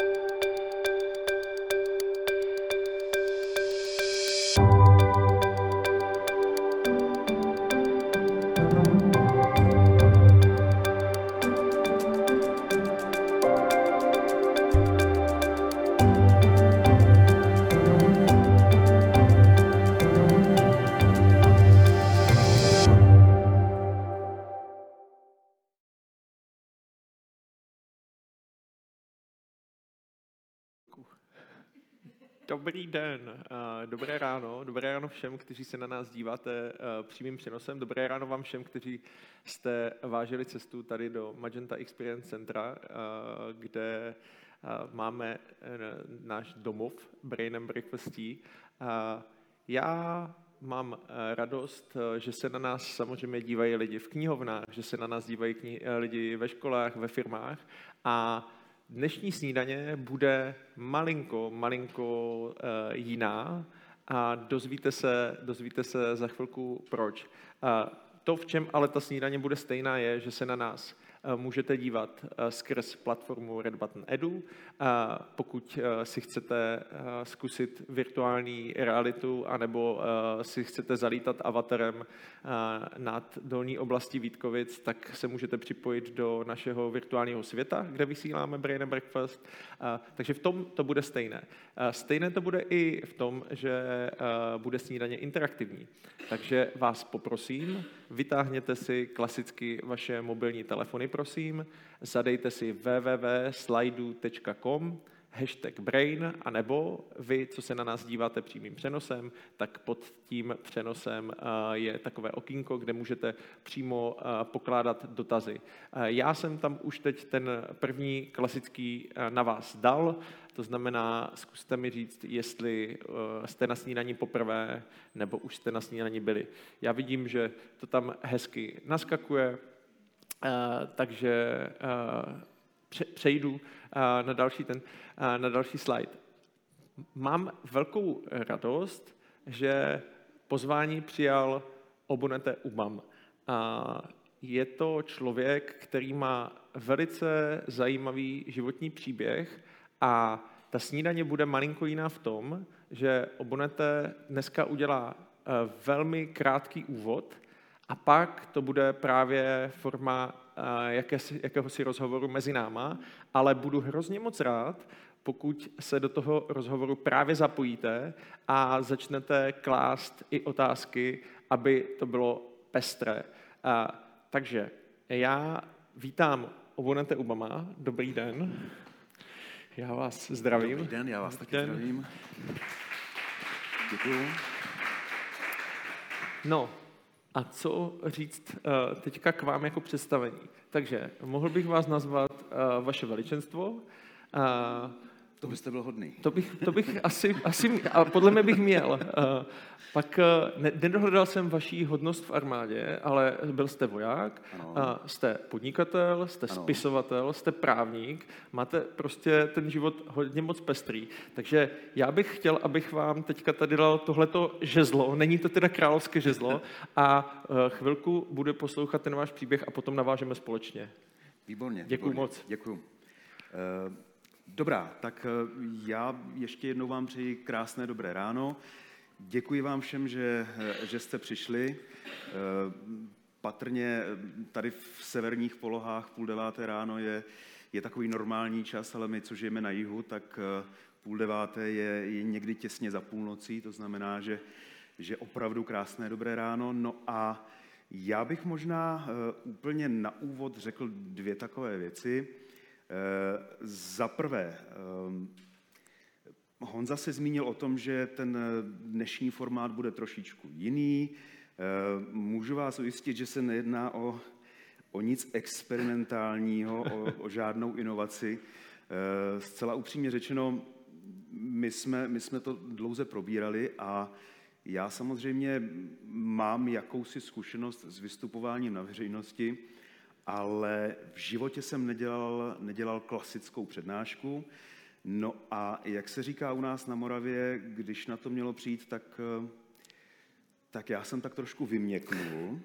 Dobrý dobré ráno, dobré ráno všem, kteří se na nás díváte přímým přenosem, dobré ráno vám všem, kteří jste vážili cestu tady do Magenta Experience Centra, kde máme e, náš domov Brain and Breakfast Já mám radost, že se na nás samozřejmě dívají lidi v knihovnách, že se na nás dívají e, lidi ve školách, ve firmách. A dnešní snídaně bude malinko, malinko jiná a dozvíte se, dozvíte se za chvilku proč. To, v čem ale ta snídaně bude stejná, je, že se na nás můžete dívat eh, skrz platformu Red Button Edu. Pokud eh, si chcete zkusit virtuální realitu anebo si chcete zalítat avatarem nad dolní oblasti Vítkovic, tak se můžete připojit do našeho virtuálního světa, kde vysíláme Brain and Breakfast. Takže v tom to bude stejné. Stejné to bude i v tom, že bude snídaně interaktivní. Takže vás poprosím, vytáhněte si klasicky vaše mobilní telefony, prosím, zadejte si www.slidu.com, hashtag brain, anebo vy, co se na nás díváte přímým přenosem, tak pod tím přenosem je takové okýnko, kde můžete přímo pokládat dotazy. Já jsem tam už teď ten první klasický na vás dal, to znamená, zkuste mi říct, jestli jste na snídaní poprvé, nebo už jste na snídaní byli. Já vidím, že to tam hezky naskakuje, takže přejdu na další, ten, na další slide. Mám velkou radost, že pozvání přijal Obunete Umam. Je to člověk, který má velice zajímavý životní příběh a ta snídaně bude malinko jiná v tom, že Obunete dneska udělá e, velmi krátký úvod a pak to bude právě forma jakési, jakéhosi rozhovoru mezi náma, ale budu hrozně moc rád, pokud se do toho rozhovoru právě zapojíte a začnete klást i otázky, aby to bylo pestré. A, takže já vítám Obonete Obama. Dobrý den. Já vás zdravím. Dobrý den, já vás Dobrý taky den. zdravím. Děkuju. No, a co říct uh, teďka k vám jako představení? Takže mohl bych vás nazvat uh, vaše veličenstvo. To byste byl hodný. To bych, to bych asi, asi, a podle mě bych měl. Uh, pak ne, nedohledal jsem vaší hodnost v armádě, ale byl jste voják, ano. Uh, jste podnikatel, jste ano. spisovatel, jste právník, máte prostě ten život hodně moc pestrý. Takže já bych chtěl, abych vám teďka tady dal tohleto žezlo, není to teda královské žezlo, a chvilku budu poslouchat ten váš příběh a potom navážeme společně. Výborně. Děkuji moc. Děkuji. Uh... Dobrá, tak eh, já ještě jednou vám přeji krásné dobré ráno. Děkuji vám všem, že, eh, že jste přišli. Eh, patrně tady v severních polohách půl deváté ráno je, je takový normální čas, ale my, co žijeme na jihu, tak půl deváté je, je někdy těsně za půlnocí, to znamená, že, že opravdu krásné dobré ráno. No a já bych možná úplně na úvod řekl dvě takové věci. Eh, za prvé, eh, Honza se zmínil o tom, že ten dnešní formát bude trošičku jiný. Eh, můžu vás ujistit, že se nejedná o, o nic experimentálního, o, o žádnou inovaci. Zcela upřímně řečeno, my jsme, my jsme to dlouze probírali a já samozřejmě mám jakousi zkušenost s vystupováním na veřejnosti, ale v životě jsem nedělal, nedělal klasickou přednášku. No a jak se říká u nás na Moravě, když na to mělo přijít, tak, tak já jsem tak trošku vyměknul.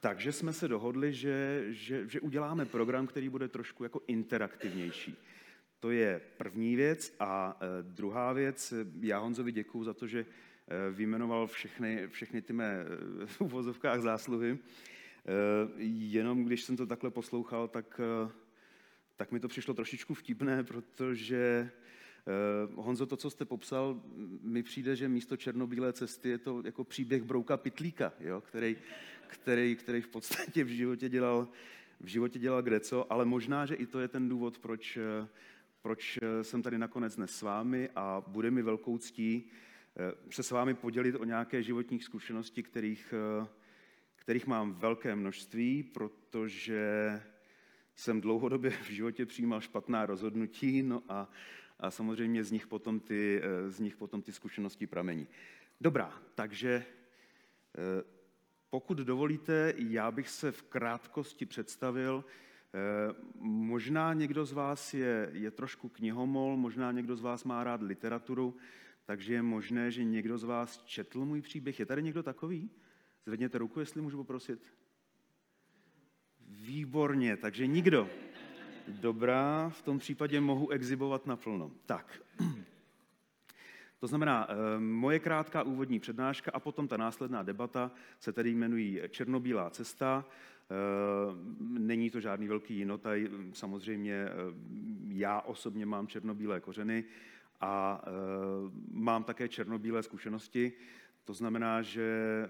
Takže jsme se dohodli, že, že, že uděláme program, který bude trošku jako interaktivnější. To je první věc. A druhá věc, já Honzovi děkuju za to, že vyjmenoval všechny, všechny ty mé v uvozovkách zásluhy. Jenom když jsem to takhle poslouchal, tak, tak mi to přišlo trošičku vtipné, protože Uh, Honzo, to, co jste popsal, mi přijde, že místo černobílé cesty je to jako příběh Brouka Pitlíka, jo, který, který, který v podstatě v životě dělal, v životě dělal kde co, ale možná, že i to je ten důvod, proč, eh, proč eh, jsem tady nakonec dnes s vámi a bude mi velkou ctí se s vámi podělit o nějaké životní zkušenosti, kterých, kterých mám velké množství, protože jsem dlouhodobě v životě přijímal špatná rozhodnutí, no a a samozřejmě z nich potom ty, eh, z nich potom ty zkušenosti pramení. Dobrá, takže eh, pokud dovolíte, já bych se v krátkosti představil. Eh, možná někdo z vás je, je trošku knihomol, možná někdo z vás má rád literaturu, takže je možné, že někdo z vás četl můj příběh. Je tady někdo takový? Zvedněte ruku, jestli můžu poprosit. Výborně, takže nikdo. Dobrá, v tom případě mohu exibovat naplno. Tak, to znamená, eh, moje krátká úvodní přednáška a potom ta následná debata se tedy jmenují Černobílá cesta. Eh, není to žádný velký jinotaj, samozřejmě eh, já osobně mám černobílé kořeny a mám také černobílé zkušenosti. To znamená, že,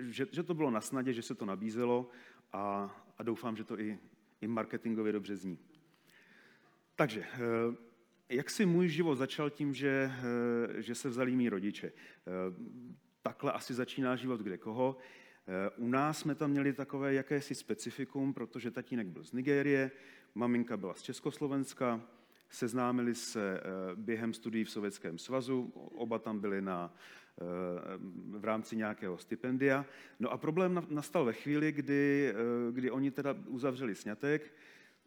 že, že to bylo na snadě, že se to nabízelo a, a doufám, že to i i marketingově dobře zní. Takže, eh, jak si můj život začal tím, že, eh, že se vzali mý rodiče? Eh, takhle asi začíná život kde koho. U nás jsme tam měli takové jakési specifikum, protože tatínek byl z Nigérie, maminka byla z Československa, seznámili se během studií v Sovětském svazu, oba tam byli na, v rámci nějakého stipendia. No a problém nastal ve chvíli, kdy, kdy oni teda uzavřeli snětek,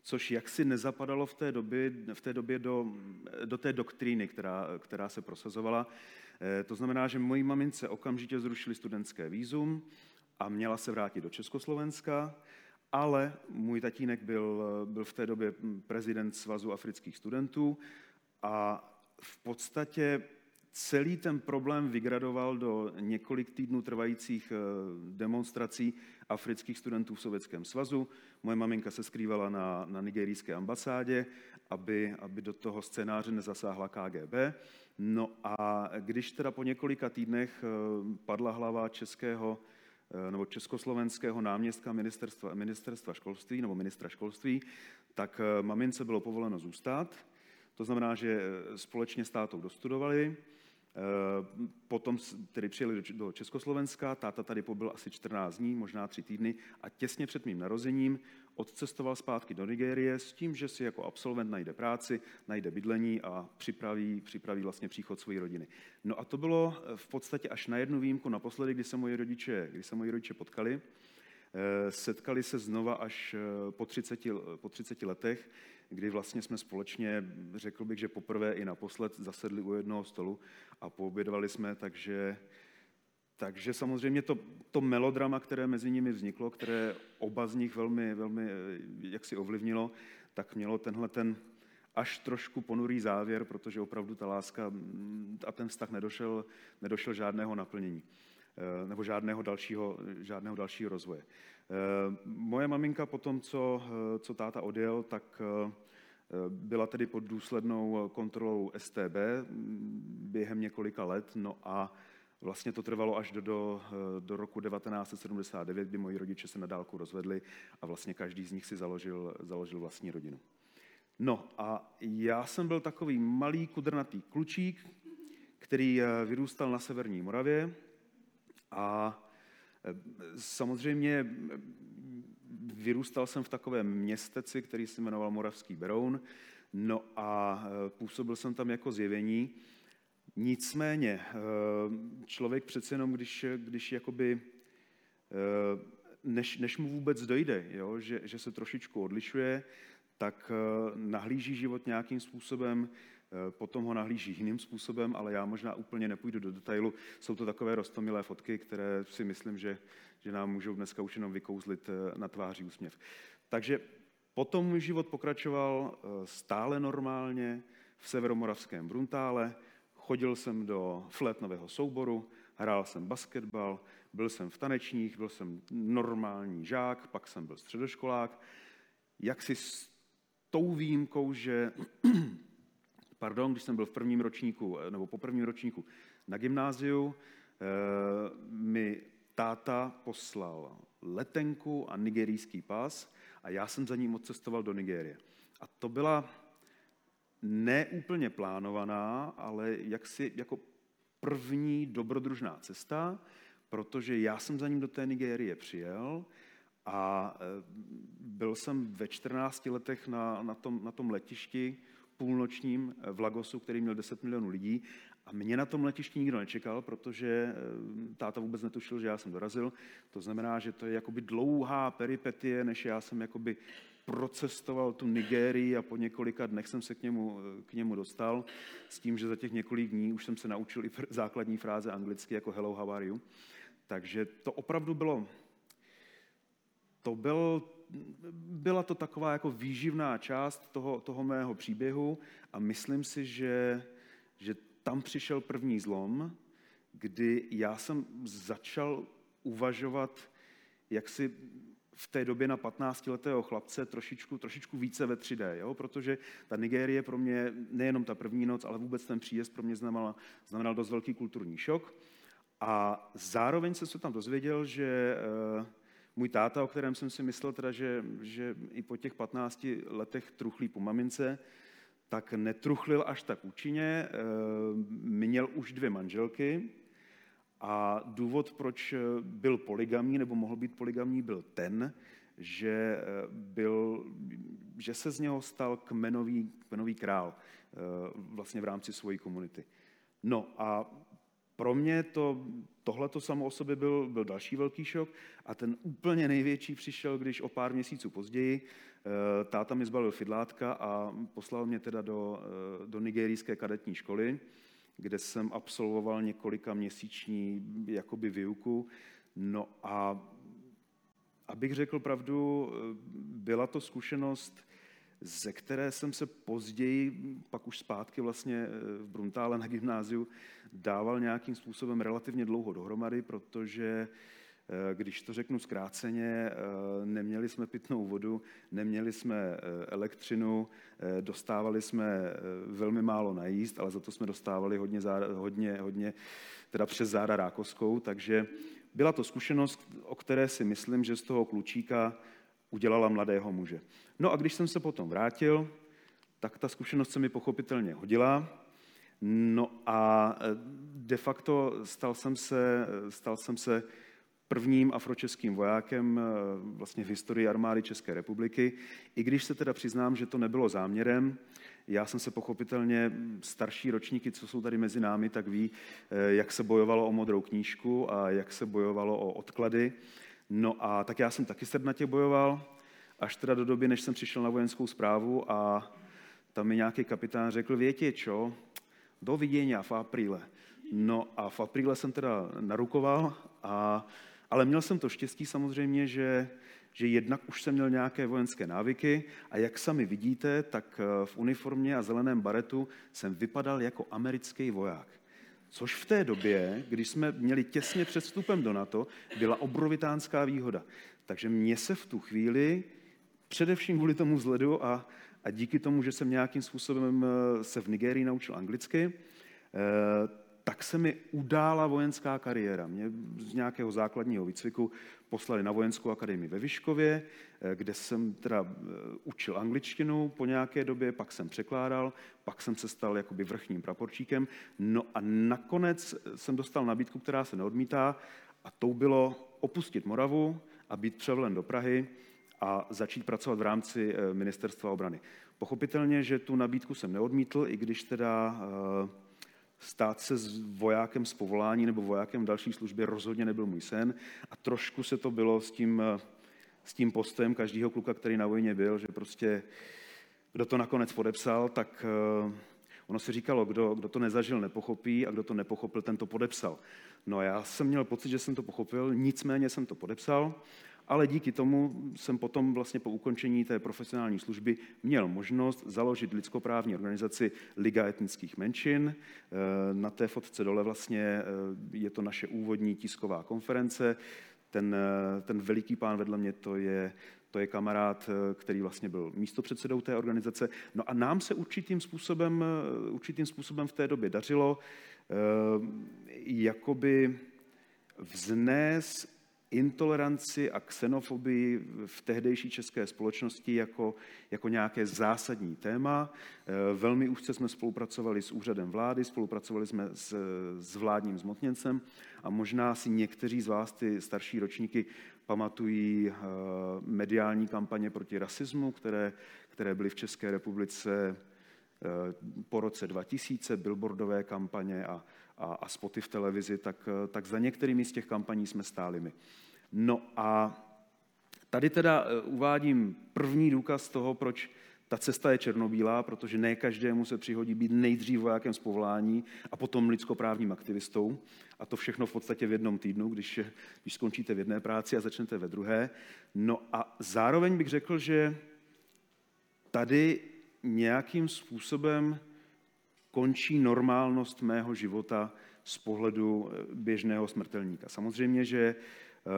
což jaksi nezapadalo v té době, v té době do, do té doktríny, která, která se prosazovala. To znamená, že mojí mamince okamžitě zrušili studentské výzum a měla se vrátit do Československa, ale můj tatínek byl, byl v té době prezident Svazu afrických studentů a v podstatě celý ten problém vygradoval do několik týdnů trvajících eh, demonstrací afrických studentů v Sovětském svazu. Moje maminka se skrývala na, na nigerijské ambasádě, aby, aby do toho scénáře nezasáhla KGB. No a když teda po několika týdnech eh, padla hlava českého eh, nebo československého náměstka ministerstva, ministerstva školství nebo ministra školství, tak mamince bylo povoleno zůstat. To znamená, že společně s tátou dostudovali, potom tedy přijeli do Československa, táta tady pobyl asi 14 dní, možná 3 týdny a těsně před mým narozením odcestoval zpátky do Nigérie s tím, že si jako absolvent najde práci, najde bydlení a připraví, připraví vlastně příchod své rodiny. No a to bylo eh, v podstatě až na jednu výjimku naposledy, kdy se moji rodiče, kdy se moji rodiče potkali. Eh, setkali se znova až po 30, po 30 letech, kdy vlastně jsme společně, řekl bych, že poprvé i naposled zasedli u jednoho stolu a poobědovali jsme, takže, takže samozřejmě to, to melodrama, které mezi nimi vzniklo, které oba z nich velmi, velmi eh, jak si ovlivnilo, tak mělo tenhle ten až trošku ponurý závěr, protože opravdu ta láska mm, a ten vztah nedošel, nedošel žádného naplnění. eh, nebo žádného dalšího, žádného dalšího rozvoje. Eh, moje maminka po tom, co, eh, co táta odjel, tak eh, byla tedy pod důslednou kontrolou STB během několika let, no a vlastně to trvalo až do, do, do roku 1979, kdy moji rodiče se na dálku rozvedli a vlastně každý z nich si založil, založil vlastní rodinu. No a já jsem byl takový malý kudrnatý klučík, který vyrůstal na severní Moravě a Samozřejmě vyrůstal jsem v takovém městeci, který se jmenoval Moravský Beroun, no a e, působil jsem tam jako zjevení. Nicméně člověk přece jenom, když, když jakoby, než, než mu vůbec dojde, jo, že, že se trošičku odlišuje, tak nahlíží život nějakým způsobem, Eh, potom ho nahlíží jiným způsobem, ale já možná úplně nepůjdu do detailu. Jsou to takové rostomilé fotky, které si myslím, že, že nám můžou dneska už jenom vykouzlit eh, na tváři úsměv. Takže Potom můj život pokračoval stále normálně v severomoravském Bruntále, chodil jsem do flétnového souboru, hrál jsem basketbal, byl jsem v tanečních, byl jsem normální žák, pak jsem byl středoškolák. Jak si s tou výjimkou, že pardon, když jsem byl v prvním ročníku, nebo po prvním ročníku na gymnáziu, eh, mi táta poslal letenku a nigerijský pás a já jsem za ním odcestoval do Nigérie. A to byla neúplně plánovaná, ale jaksi jako první dobrodružná cesta, protože já jsem za ním do té Nigérie přijel a e, byl jsem ve 14 letech na, na, tom, na tom letišti půlnočním v Lagosu, který měl 10 milionů lidí a mě na tom letišti nikdo nečekal, protože e, táta vůbec netušil, že já jsem dorazil. To znamená, že to je jakoby dlouhá peripetie, než já jsem jakoby procestoval tu Nigérii a po několika dnech jsem se k němu, k němu dostal s tím, že za těch několik dní už jsem se naučil i základní fráze anglicky jako hello, how are you. Takže to opravdu bylo, to byl, byla to taková jako výživná část toho, toho mého příběhu a myslím si, že, že tam přišel první zlom, kdy já jsem začal uvažovat, jak si v té době na 15-letého chlapce trošičku, trošičku více ve 3D, jo? protože ta Nigérie pro mě, nejenom ta první noc, ale vůbec ten příjezd pro mě znamenal, znamenal dost velký kulturní šok. A zároveň jsem se tam dozvěděl, že uh, můj táta, o kterém jsem si myslel, teda, že, že i po těch 15 letech truchlí po mamince, tak netruchlil až tak účinně. Uh, měl už dvě manželky, a důvod, proč eh, byl poligamní nebo mohl být poligamní, byl ten, že, eh, byl, že se z něho stal kmenový, kmenový král eh, vlastně v rámci své komunity. No a pro mě to, tohle to samo o sobě byl, byl další velký šok a ten úplně největší přišel, když o pár měsíců později táta mi zbalil fidlátka a poslal mě teda do, do nigerijské kadetní školy, kde jsem absolvoval několika měsíční jakoby výuku. No a abych řekl pravdu, byla to zkušenost, ze které jsem se později, pak už zpátky vlastně v Bruntále na gymnáziu, dával nějakým způsobem relativně dlouho dohromady, protože Eh, když to řeknu zkráceně, eh, neměli jsme pitnou vodu, neměli jsme eh, elektřinu, dostávali jsme velmi málo najíst, ale za to jsme dostávali hodně, hodně, hodně teda přes záda rákoskou, takže byla to zkušenost, o které si myslím, že z toho klučíka udělala mladého muže. No a když jsem se potom vrátil, tak ta zkušenost se mi pochopitelně hodila. No a de facto stal jsem se, stal jsem se prvním afročeským vojákem eh, vlastně v historii armády České republiky. I když se teda přiznám, že to nebylo záměrem, já jsem se pochopitelně, starší ročníky, co jsou tady mezi námi, tak ví, jak se bojovalo o modrou knížku a jak se bojovalo o odklady. No a tak já jsem taky srdnatě bojoval, až teda do doby, než jsem přišel na vojenskou zprávu a tam mi nějaký kapitán řekl, větě čo, do vidění v apríle. No a v apríle jsem teda narukoval a ale měl jsem to štěstí samozřejmě, že, že jednak už jsem měl nějaké vojenské návyky a jak sami vidíte, tak v uniformě a zeleném baretu jsem vypadal jako americký voják. Což v té době, když jsme měli těsně před vstupem do NATO, byla obrovitánská výhoda. Takže mě se v tu chvíli, především kvůli tomu vzhledu a, a díky tomu, že jsem nějakým způsobem eh, se v Nigérii naučil anglicky, eh, tak se mi udála vojenská kariéra. Mě z nějakého základního výcviku poslali na vojenskou akademii ve Vyškově, kde jsem teda eh, učil angličtinu po nějaké době, pak jsem překládal, pak jsem se stal jakoby vrchním praporčíkem. No a nakonec jsem dostal nabídku, která se neodmítá a tou bylo opustit Moravu a být převelen do Prahy a začít pracovat v rámci eh, ministerstva obrany. Pochopitelně, že tu nabídku jsem neodmítl, i když teda stát se s vojákem z povolání nebo vojákem v další službě rozhodně nebyl můj sen a trošku se to bylo s tím, s tím postem každého kluka, který na vojně byl, že prostě kdo to nakonec podepsal, tak eh, ono se říkalo, kdo, kdo to nezažil, nepochopí a kdo to nepochopil, ten to podepsal. No a já jsem měl pocit, že jsem to pochopil, nicméně jsem to podepsal ale díky tomu jsem potom vlastně po ukončení té profesionální služby měl možnost založit lidskoprávní organizaci Liga etnických menšin. Eh, na té fotce dole vlastně eh, je to naše úvodní tisková konference. Ten, eh, ten veliký pán vedle mě to je to je kamarád, který vlastně byl místopředsedou té organizace. No a nám se určitým způsobem, určitým způsobem v té době dařilo jakoby vznést intoleranci a xenofobii v tehdejší české společnosti jako, jako nějaké zásadní téma. Eh, velmi úzce jsme spolupracovali s úřadem vlády, spolupracovali jsme s, s vládním zmotněncem a možná si někteří z vás, ty starší ročníky, pamatují eh, mediální kampaně proti rasismu, které, které byly v České republice eh, po roce 2000, billboardové kampaně a, a, a spoty v televizi, tak, tak za některými z těch kampaní jsme stáli my. No a tady teda eh, uvádím první důkaz toho, proč ta cesta je černobílá, protože ne každému se přihodí být nejdřív vojákem z povolání a potom lidskoprávním aktivistou. A to všechno v podstatě v jednom týdnu, když, když skončíte v jedné práci a začnete ve druhé. No a zároveň bych řekl, že tady nějakým způsobem končí normálnost mého života z pohledu eh, běžného smrtelníka. Samozřejmě, že eh,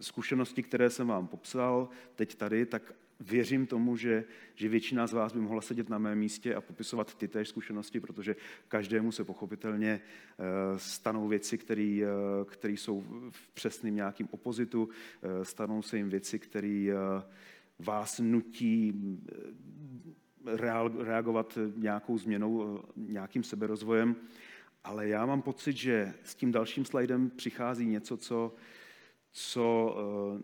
zkušenosti, které jsem vám popsal teď tady, tak věřím tomu, že, že většina z vás by mohla sedět na mém místě a popisovat ty též zkušenosti, protože každému se pochopitelně eh, stanou věci, které jsou v přesným nějakým opozitu, stanou se jim věci, které vás nutí reagovat nějakou změnou, nějakým seberozvojem, ale já mám pocit, že s tím dalším slajdem přichází něco, co, co eh,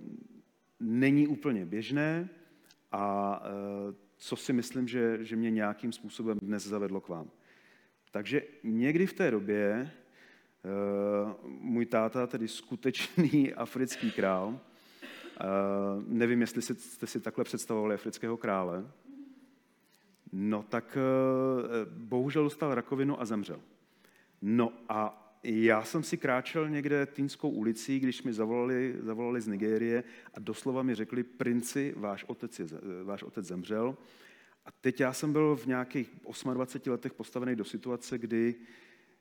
není úplně běžné a eh, co si myslím, že, že mě nějakým způsobem dnes zavedlo k vám. Takže někdy v té době eh, můj táta, tedy skutečný africký král, nevím, jestli jste si takhle představovali afrického krále, No tak eh, bohužel dostal rakovinu a zemřel. No a já jsem si kráčel někde Týnskou ulicí, když mi zavolali, zavolali z Nigérie a doslova mi řekli, princi, váš otec, je, váš otec zemřel. A teď já jsem byl v nějakých 28 letech postavený do situace, kdy,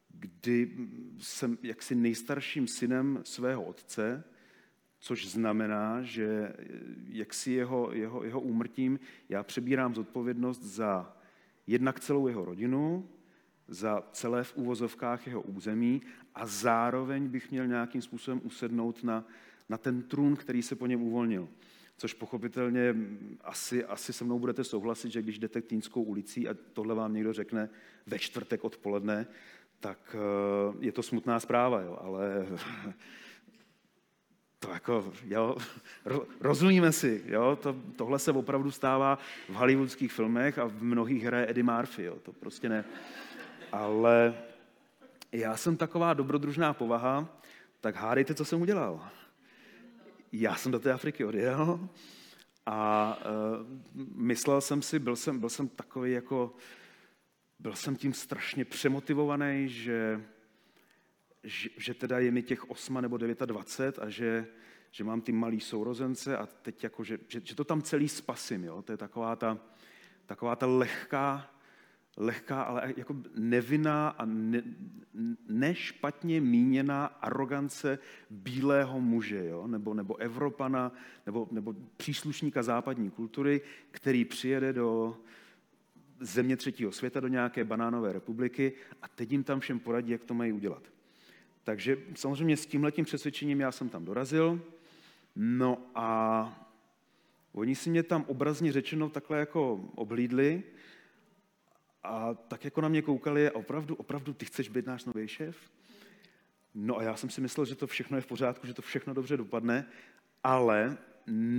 kdy jsem jaksi nejstarším synem svého otce, což znamená, že jak si jeho, jeho, jeho úmrtím já přebírám zodpovědnost za jednak celou jeho rodinu, za celé v úvozovkách jeho území a zároveň bych měl nějakým způsobem usednout na, na ten trůn, který se po něm uvolnil. Což pochopitelně asi, asi se mnou budete souhlasit, že když jdete Týnskou ulicí a tohle vám někdo řekne ve čtvrtek odpoledne, tak eh, je to smutná zpráva, jo, ale to jako, jo, rozumíme si, jo, to, tohle se opravdu stává v hollywoodských filmech a v mnohých hraje Eddie Murphy, jo, to prostě ne. Ale já jsem taková dobrodružná povaha, tak hádejte, co jsem udělal. Já jsem do té Afriky odjel a uh, myslel jsem si, byl jsem, byl jsem takový jako, byl jsem tím strašně přemotivovaný, že že, že teda je mi těch 8 nebo 29 a že, že mám ty malý sourozence a teď jako, že, že, že to tam celý spasím. Jo? To je taková ta, taková ta lehká, lehká, ale jako nevinná a ne, nešpatně míněná arogance bílého muže, jo? Nebo, nebo Evropana, nebo, nebo příslušníka západní kultury, který přijede do země třetího světa, do nějaké banánové republiky a teď jim tam všem poradí, jak to mají udělat. Takže samozřejmě s tímhletím přesvědčením já jsem tam dorazil. No a oni si mě tam obrazně řečeno takhle jako oblídli a tak jako na mě koukali a opravdu, opravdu ty chceš být náš nový šéf? No a já jsem si myslel, že to všechno je v pořádku, že to všechno dobře dopadne, ale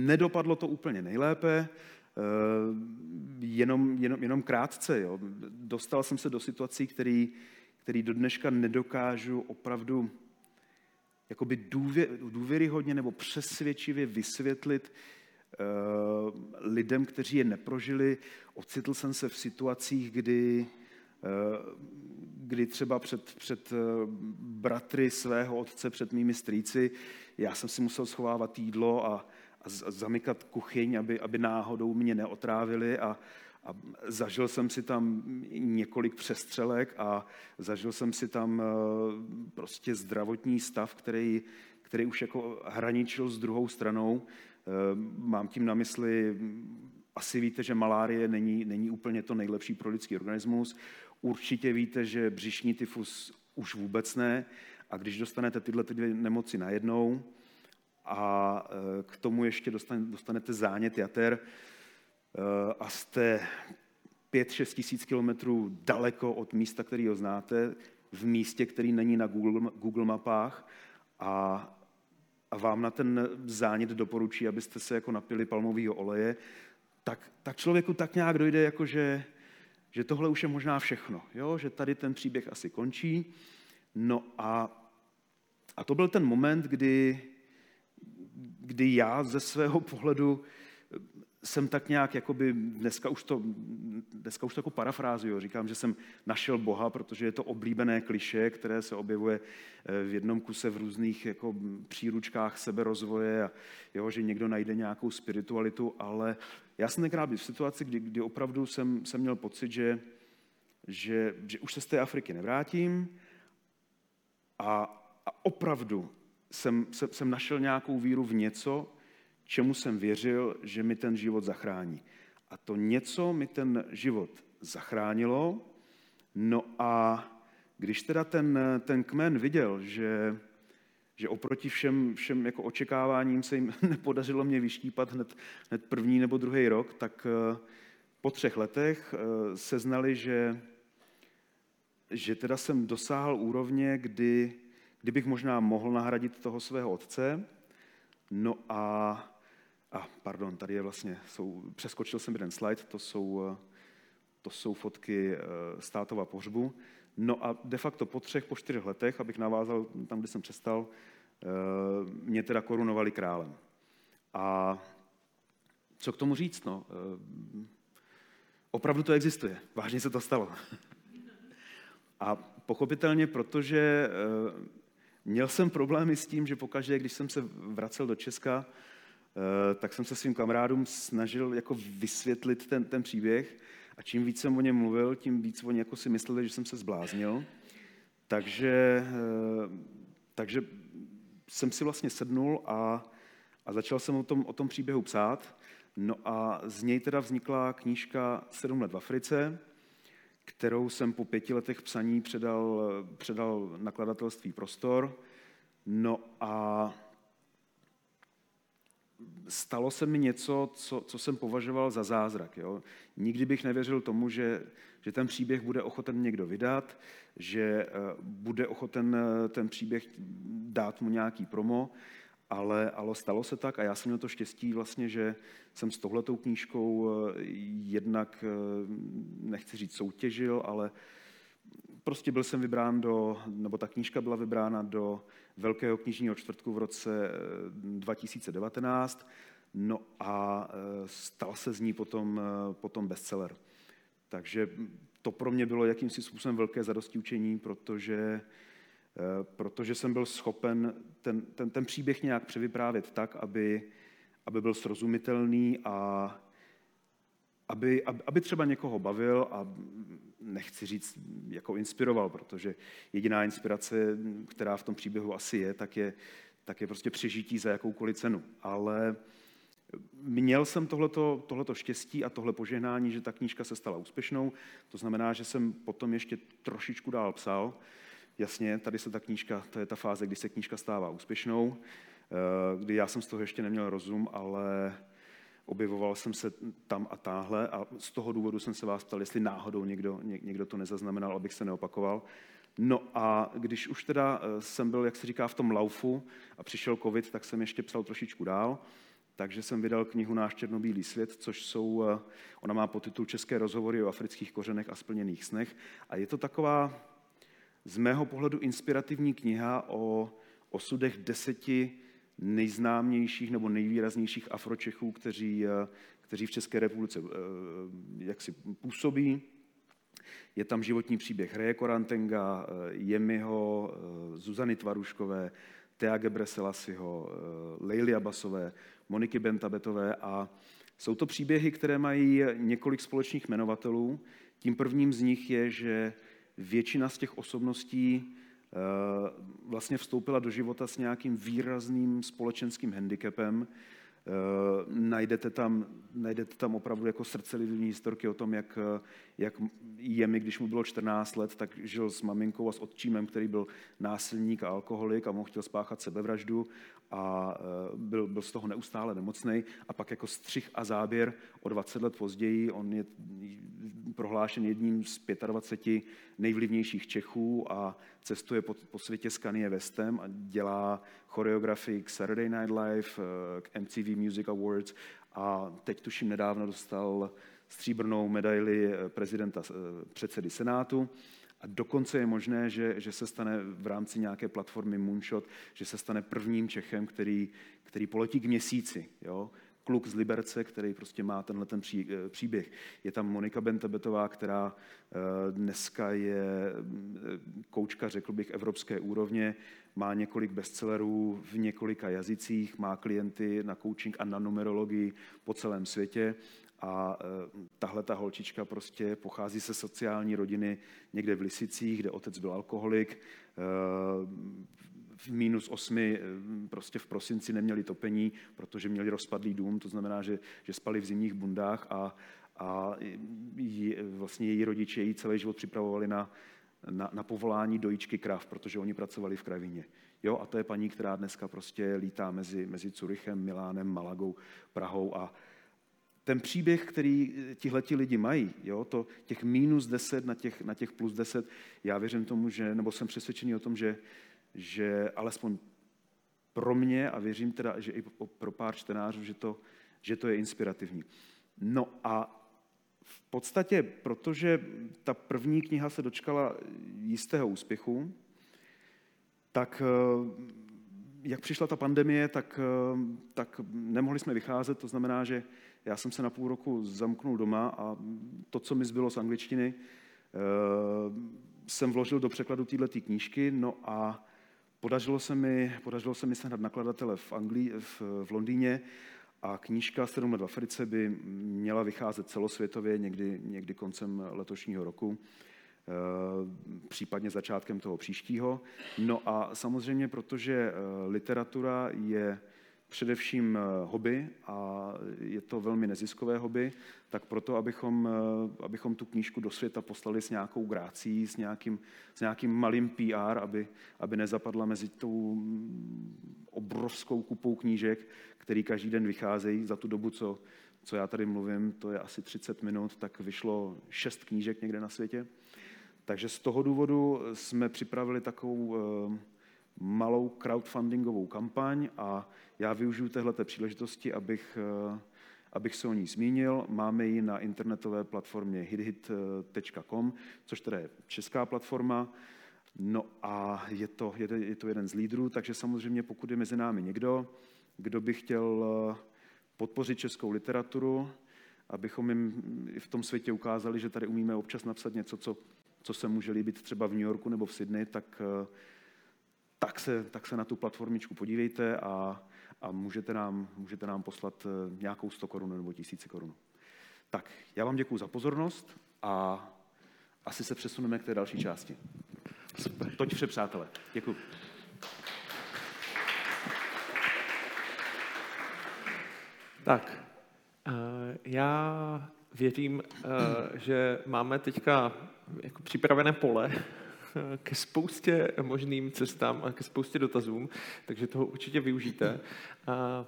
nedopadlo to úplně nejlépe, eh, jenom, jenom, jenom krátce. Jo. Dostal jsem se do situací, který, který do dneška nedokážu opravdu jakoby důvě, důvěryhodně nebo přesvědčivě vysvětlit uh, lidem, kteří je neprožili. Ocitl jsem se v situacích, kdy, uh, kdy třeba před, před uh, bratry svého otce, před mými strýci, já jsem si musel schovávat jídlo a, a a zamykat kuchyň, aby, aby náhodou mě neotrávili a, a zažil jsem si tam několik přestřelek a zažil jsem si tam eh, prostě zdravotní stav, který, který už jako hraničil s druhou stranou. Eh, mám tím na mysli, asi víte, že malárie není, není úplně to nejlepší pro lidský organismus. Určitě víte, že břišní tyfus už vůbec ne. A když dostanete tyhle ty dvě nemoci najednou a eh, k tomu ještě dostanete zánět jater, a jste 5-6 tisíc kilometrů daleko od místa, který ho znáte, v místě, který není na Google, Google mapách a, a vám na ten zánět doporučí, abyste se jako napili palmového oleje, tak, tak člověku tak nějak dojde, jako že, že tohle už je možná všechno, jo? že tady ten příběh asi končí. No a, a to byl ten moment, kdy, kdy já ze svého pohledu jsem tak nějak, jakoby, dneska už to, dneska už to jako parafrázuju, říkám, že jsem našel Boha, protože je to oblíbené kliše, které se objevuje eh, v jednom kuse v různých jako příručkách seberozvoje a jo, že někdo najde nějakou spiritualitu, ale já jsem tenkrát byl v situaci, kdy, kdy opravdu jsem, jsem měl pocit, že, že, že už se z té Afriky nevrátím a, a opravdu jsem, jsem, jsem našel nějakou víru v něco, čemu jsem věřil, že mi ten život zachrání. A to něco mi ten život zachránilo. No a když teda ten, ten kmen viděl, že, že oproti všem, všem jako očekáváním se jim nepodařilo mě vyštípat hned, hned první nebo druhý rok, tak eh, po třech letech eh, se znali, že, že teda jsem dosáhl úrovně, kdy, kdybych možná mohl nahradit toho svého otce. No a a pardon, tady je vlastně, jsou, přeskočil jsem jeden slide, to jsou, eh, to jsou fotky eh, státova pohřbu. No a de facto po třech, po čtyřech letech, abych navázal tam, kde jsem přestal, eh, mě teda korunovali králem. A co k tomu říct? No? Opravdu to existuje. Vážně se to stalo. A pochopitelně, protože měl jsem problémy s tím, že pokaždé, když jsem se vracel do Česka, tak jsem se svým kamarádům snažil jako vysvětlit ten, ten příběh a čím víc jsem o něm mluvil, tím víc oni jako si mysleli, že jsem se zbláznil. Takže, eh, takže jsem si vlastně sednul a, a začal jsem o tom, o tom příběhu psát. No a z něj teda vznikla knížka Sedm let v Africe, kterou jsem po pěti letech psaní předal, předal nakladatelství Prostor. No a stalo se mi něco, co, co jsem považoval za zázrak. Jo? Nikdy bych nevěřil tomu, že, že ten příběh bude ochoten někdo vydat, že eh, bude ochoten eh, ten příběh dát mu nějaký promo, ale, ale stalo se tak a já jsem měl to štěstí vlastně, že jsem s tohletou knížkou eh, jednak, nechci říct soutěžil, ale prostě byl jsem vybrán do, nebo ta knížka byla vybrána do Velkého knižního čtvrtku v roce 2019, eh, no a eh, stal se z ní potom, eh, potom bestseller. Takže to pro mě bylo jakýmsi způsobem velké zadosti učení, protože, protože jsem byl schopen ten, ten, ten příběh nějak převyprávět tak, aby, aby byl srozumitelný a aby, aby třeba někoho bavil a nechci říct, jako inspiroval, protože jediná inspirace, která v tom příběhu asi je, tak je, tak je prostě přežití za jakoukoliv cenu. Ale měl jsem tohleto, tohleto štěstí a tohle požehnání, že ta knížka se stala úspěšnou. To znamená, že jsem potom ještě trošičku dál psal. Jasně, tady se ta knížka, to je ta fáze, kdy se knížka stává úspěšnou, eh, kdy já jsem z toho ještě neměl rozum, ale objevoval jsem se tam a táhle a z toho důvodu jsem se vás ptal, jestli náhodou někdo, někdo to nezaznamenal, abych se neopakoval. No a když už teda eh, jsem byl, jak se říká, v tom laufu a přišel covid, tak jsem ještě psal trošičku dál, takže jsem vydal knihu Náš černobílý svět, což jsou, eh, ona má podtitul České rozhovory o afrických kořenech a splněných snech a je to taková z mého pohledu inspirativní kniha o osudech deseti nejznámějších nebo nejvýraznějších Afročechů, kteří, eh, kteří v České republice eh, jak si působí. Je tam životní příběh Reje Korantenga, eh, Jemiho, Zuzany Tvaruškové, Thea Gebreselasiho, Leily Abasové, Moniky Bentabetové a jsou to příběhy, které mají několik společných jmenovatelů. Tím prvním z nich je, že většina z těch osobností vlastně vstoupila do života s nějakým výrazným společenským handicapem, Eh, najdete tam, najdete tam opravdu jako srdcelivní historky o tom, jak, jak je mi, když mu bylo 14 let, tak žil s maminkou a s otčímem, který byl násilník a alkoholik a mohl chtěl spáchat sebevraždu a eh, byl, byl z toho neustále nemocný. A pak jako střih a záběr o 20 let později, on je prohlášen jedním z 25 nejvlivnějších Čechů a cestuje po, po světě s Kanye Westem a dělá choreografii k Saturday Night Live, eh, k MTV Music Awards a teď tuším nedávno dostal stříbrnou medaili eh, prezidenta, eh, předsedy Senátu. A dokonce je možné, že, že se stane v rámci nějaké platformy Moonshot, že se stane prvním Čechem, který, který poletí k měsíci. Jo? Kluk z Liberce, který prostě má tenhle ten pří, eh, příběh. Je tam Monika Bentebetová, která eh, dneska je eh, koučka, řekl bych, evropské úrovně, má několik bestsellerů v několika jazycích, má klienty na coaching a na numerologii po celém světě. A tahle ta holčička prostě pochází se sociální rodiny někde v Lisicích, kde otec byl alkoholik, v minus osmi eh, prostě v prosinci neměli topení, protože měli rozpadlý dům, to znamená, že, že spali v zimních bundách a, a jí, vlastně její rodiče ji celý život připravovali na, na, na povolání dojíčky krav, protože oni pracovali v kravině. Jo, a to je paní, která dneska prostě lítá mezi, mezi Curychem, Milánem, Malagou, Prahou a ten příběh, který tihleti lidi mají, jo, to těch minus 10 na těch, na těch plus 10, já věřím tomu, že, nebo jsem přesvědčený o tom, že, že alespoň pro mě, a věřím teda, že i pro pár čtenářů, že to, že to je inspirativní. No a v podstatě, protože ta první kniha se dočkala jistého úspěchu, tak eh, jak přišla ta pandemie, tak, eh, tak nemohli jsme vycházet, to znamená, že já jsem se na půl roku zamknul doma a to, co mi zbylo z angličtiny, eh, jsem vložil do překladu této knížky, no a Podařilo se mi, podařilo se mi sehnat nakladatele v, Anglii, v, v Londýně a knížka 7 let v Africe by měla vycházet celosvětově někdy, někdy koncem letošního roku, eh, případně začátkem toho příštího. No a samozřejmě, protože eh, literatura je především eh, hobby a je to velmi neziskové hobby, tak proto, abychom, eh, abychom tu knížku do světa poslali s nějakou grácí, s nějakým, s nějakým malým PR, aby, aby nezapadla mezi tou mm, obrovskou kupou knížek, který každý den vycházejí za tu dobu, co, co já tady mluvím, to je asi 30 minut, tak vyšlo šest knížek někde na světě. Takže z toho důvodu jsme připravili takovou eh, malou crowdfundingovou kampaň a já využiju téhleté příležitosti, abych, eh, abych se o ní zmínil. Máme ji na internetové platformě hithit.com, což teda je česká platforma. No a je to, je to jeden z lídrů, takže samozřejmě pokud je mezi námi někdo, kdo by chtěl eh, podpořit českou literaturu, abychom jim v tom světě ukázali, že tady umíme občas napsat něco, co, co se může líbit třeba v New Yorku nebo v Sydney, tak, eh, tak, se, tak se na tu platformičku podívejte a a můžete nám, můžete nám poslat eh, nějakou 100 korun nebo 1000 korun. Tak, já vám děkuji za pozornost a asi se přesuneme k té další části. Super. Toť vše, přátelé. Děkuji. Tak, eh, já věřím, eh, že máme teďka jako připravené pole ke spoustě možným cestám a ke spoustě dotazům, takže toho určitě využijte. A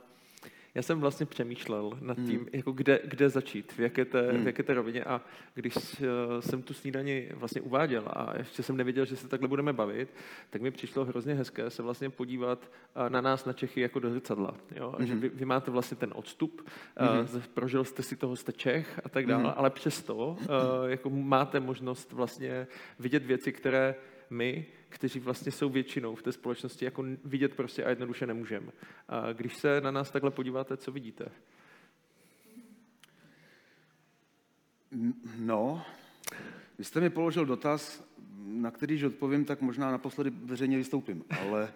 já jsem vlastně přemýšlel nad hmm. tím, hmm. jako kde, kde začít, v jaké, té, hmm. v jaké té rovině a když uh, jsem tu snídani vlastně uváděl a ještě jsem nevěděl, že se takhle budeme bavit, tak mi přišlo hrozně hezké se vlastně podívat uh, na nás, na Čechy, jako do zrcadla. Jo? Hmm. Že vy, vy máte vlastně ten odstup, uh, hmm. prožil jste si toho, jste Čech a tak dále, hmm. ale přesto jako máte možnost vlastně vidět věci, které my, kteří vlastně jsou většinou v té společnosti, jako vidět prostě a jednoduše nemůžeme. A když se na nás takhle podíváte, co vidíte? No, vy jste mi položil dotaz, na kterýž odpovím, tak možná naposledy veřejně vystoupím, ale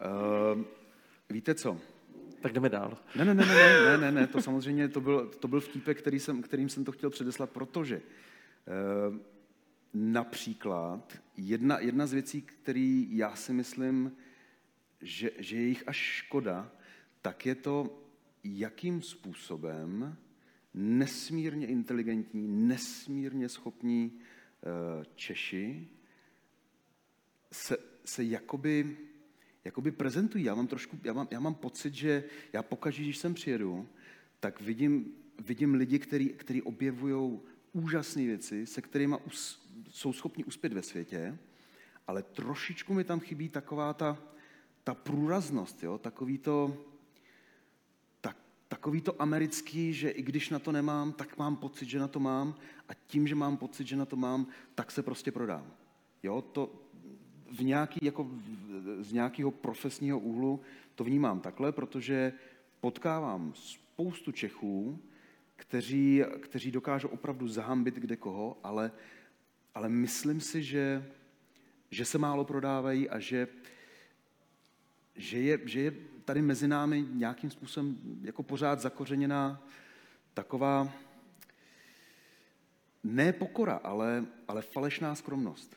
Uh, víte co? Tak jdeme dál. Ne, ne, ne, ne, ne, ne, ne, to samozřejmě to byl, to byl vtípek, který jsem, kterým jsem to chtěl předeslat, protože uh, například jedna, jedna z věcí, který já si myslím, že, že je jich až škoda, tak je to, jakým způsobem nesmírně inteligentní, nesmírně schopní uh, Češi se, se jakoby jakoby prezentují. Já mám, trošku, já mám, já mám pocit, že já pokaždé, když sem přijedu, tak vidím, vidím lidi, kteří objevují úžasné věci, se kterými us, jsou schopni uspět ve světě, ale trošičku mi tam chybí taková ta, ta průraznost, jo? Takový, to, tak, takový to americký, že i když na to nemám, tak mám pocit, že na to mám a tím, že mám pocit, že na to mám, tak se prostě prodám. Jo? To, v nějaký, jako z nějakého profesního úhlu to vnímám takhle, protože potkávám spoustu Čechů, kteří, kteří dokážou opravdu zahambit kde koho, ale, ale myslím si, že, že se málo prodávají a že, že, je, že je tady mezi námi nějakým způsobem jako pořád zakořeněná taková ne pokora, ale, ale falešná skromnost.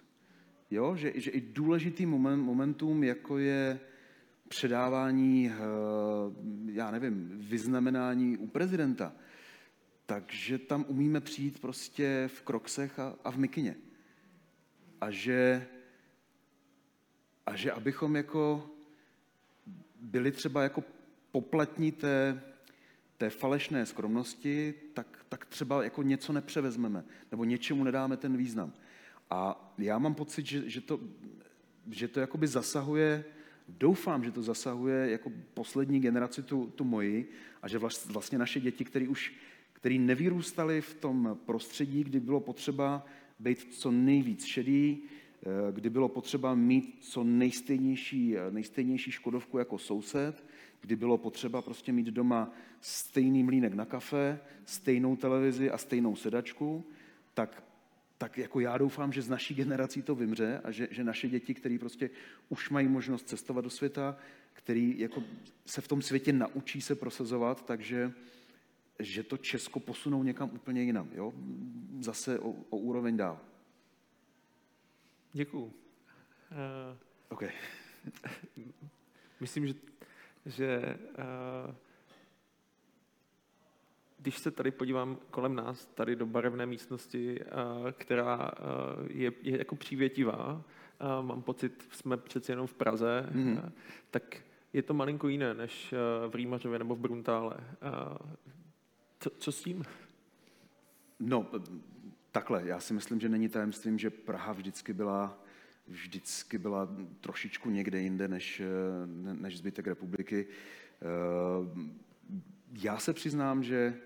Jo? Že, že i důležitý moment, momentum, jako je předávání, eh, já nevím, vyznamenání u prezidenta, takže tam umíme přijít prostě v kroksech a, a v mikině. A že, a že abychom jako byli třeba jako poplatní té, té falešné skromnosti, tak, tak třeba jako něco nepřevezmeme, nebo něčemu nedáme ten význam. A já mám pocit, že, že to, že to jakoby zasahuje, doufám, že to zasahuje jako poslední generaci tu, tu moji a že vlastně naše děti, které už který nevyrůstali v tom prostředí, kdy bylo potřeba být co nejvíc šedý, eh, kdy bylo potřeba mít co nejstejnější, nejstejnější škodovku jako soused, kdy bylo potřeba prostě mít doma stejný mlínek na kafe, stejnou televizi a stejnou sedačku, tak tak jako já doufám, že z naší generací to vymře a že, že naše děti, které prostě už mají možnost cestovat do světa, který jako se v tom světě naučí se prosazovat, takže že to Česko posunou někam úplně jinam. Jo? Zase o, o úroveň dál. Děkuju. Uh, okay. myslím, že, že uh, když se tady podívám kolem nás, tady do barevné místnosti, která je, je jako přívětivá, mám pocit, jsme přeci jenom v Praze, mm. tak je to malinko jiné než v Rýmařově nebo v Bruntále. Co, co s tím? No, takhle, já si myslím, že není tajemstvím, že Praha vždycky byla vždycky byla trošičku někde jinde než, než zbytek republiky. Já se přiznám, že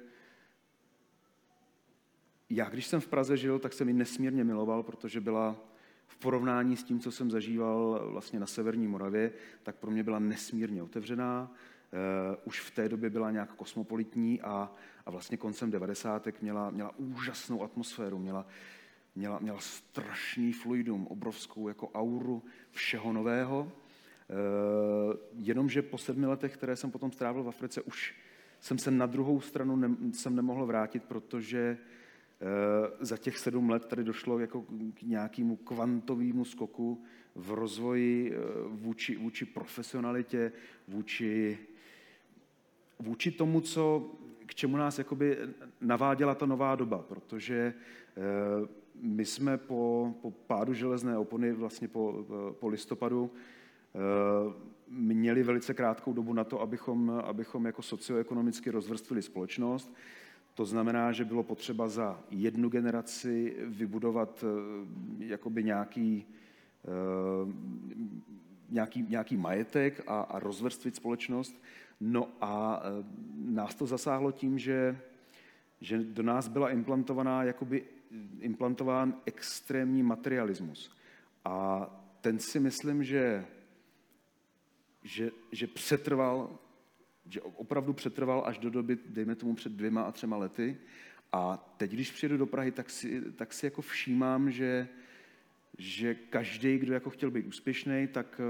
já, když jsem v Praze žil, tak jsem ji nesmírně miloval, protože byla v porovnání s tím, co jsem zažíval vlastně na Severní Moravě, tak pro mě byla nesmírně otevřená. Uh, už v té době byla nějak kosmopolitní a, a vlastně koncem 90. měla, měla úžasnou atmosféru, měla, měla, měla strašný fluidum, obrovskou jako auru všeho nového. Uh, jenomže po sedmi letech, které jsem potom strávil v Africe, už jsem se na druhou stranu ne, jsem nemohl vrátit, protože Eh, za těch sedm let tady došlo jako k nějakému kvantovému skoku v rozvoji eh, vůči, vůči profesionalitě, vůči, vůči tomu, co, k čemu nás jakoby naváděla ta nová doba, protože eh, my jsme po, po pádu železné opony, vlastně po, po listopadu, měli velice krátkou dobu na to, abychom, abychom jako socioekonomicky rozvrstvili společnost. To znamená, že bylo potřeba za jednu generaci vybudovat eh, jakoby nějaký, eh, nějaký, nějaký majetek a, a rozvrstvit společnost. No a eh, nás to zasáhlo tím, že, že do nás byla implantovaná, jakoby implantován extrémní materialismus. A ten si myslím, že, že, že přetrval že opravdu přetrval až do doby, dejme tomu před dvěma a třema lety. A teď, když přijedu do Prahy, tak si, tak si jako všímám, že, že každý, kdo jako chtěl být úspěšný, tak,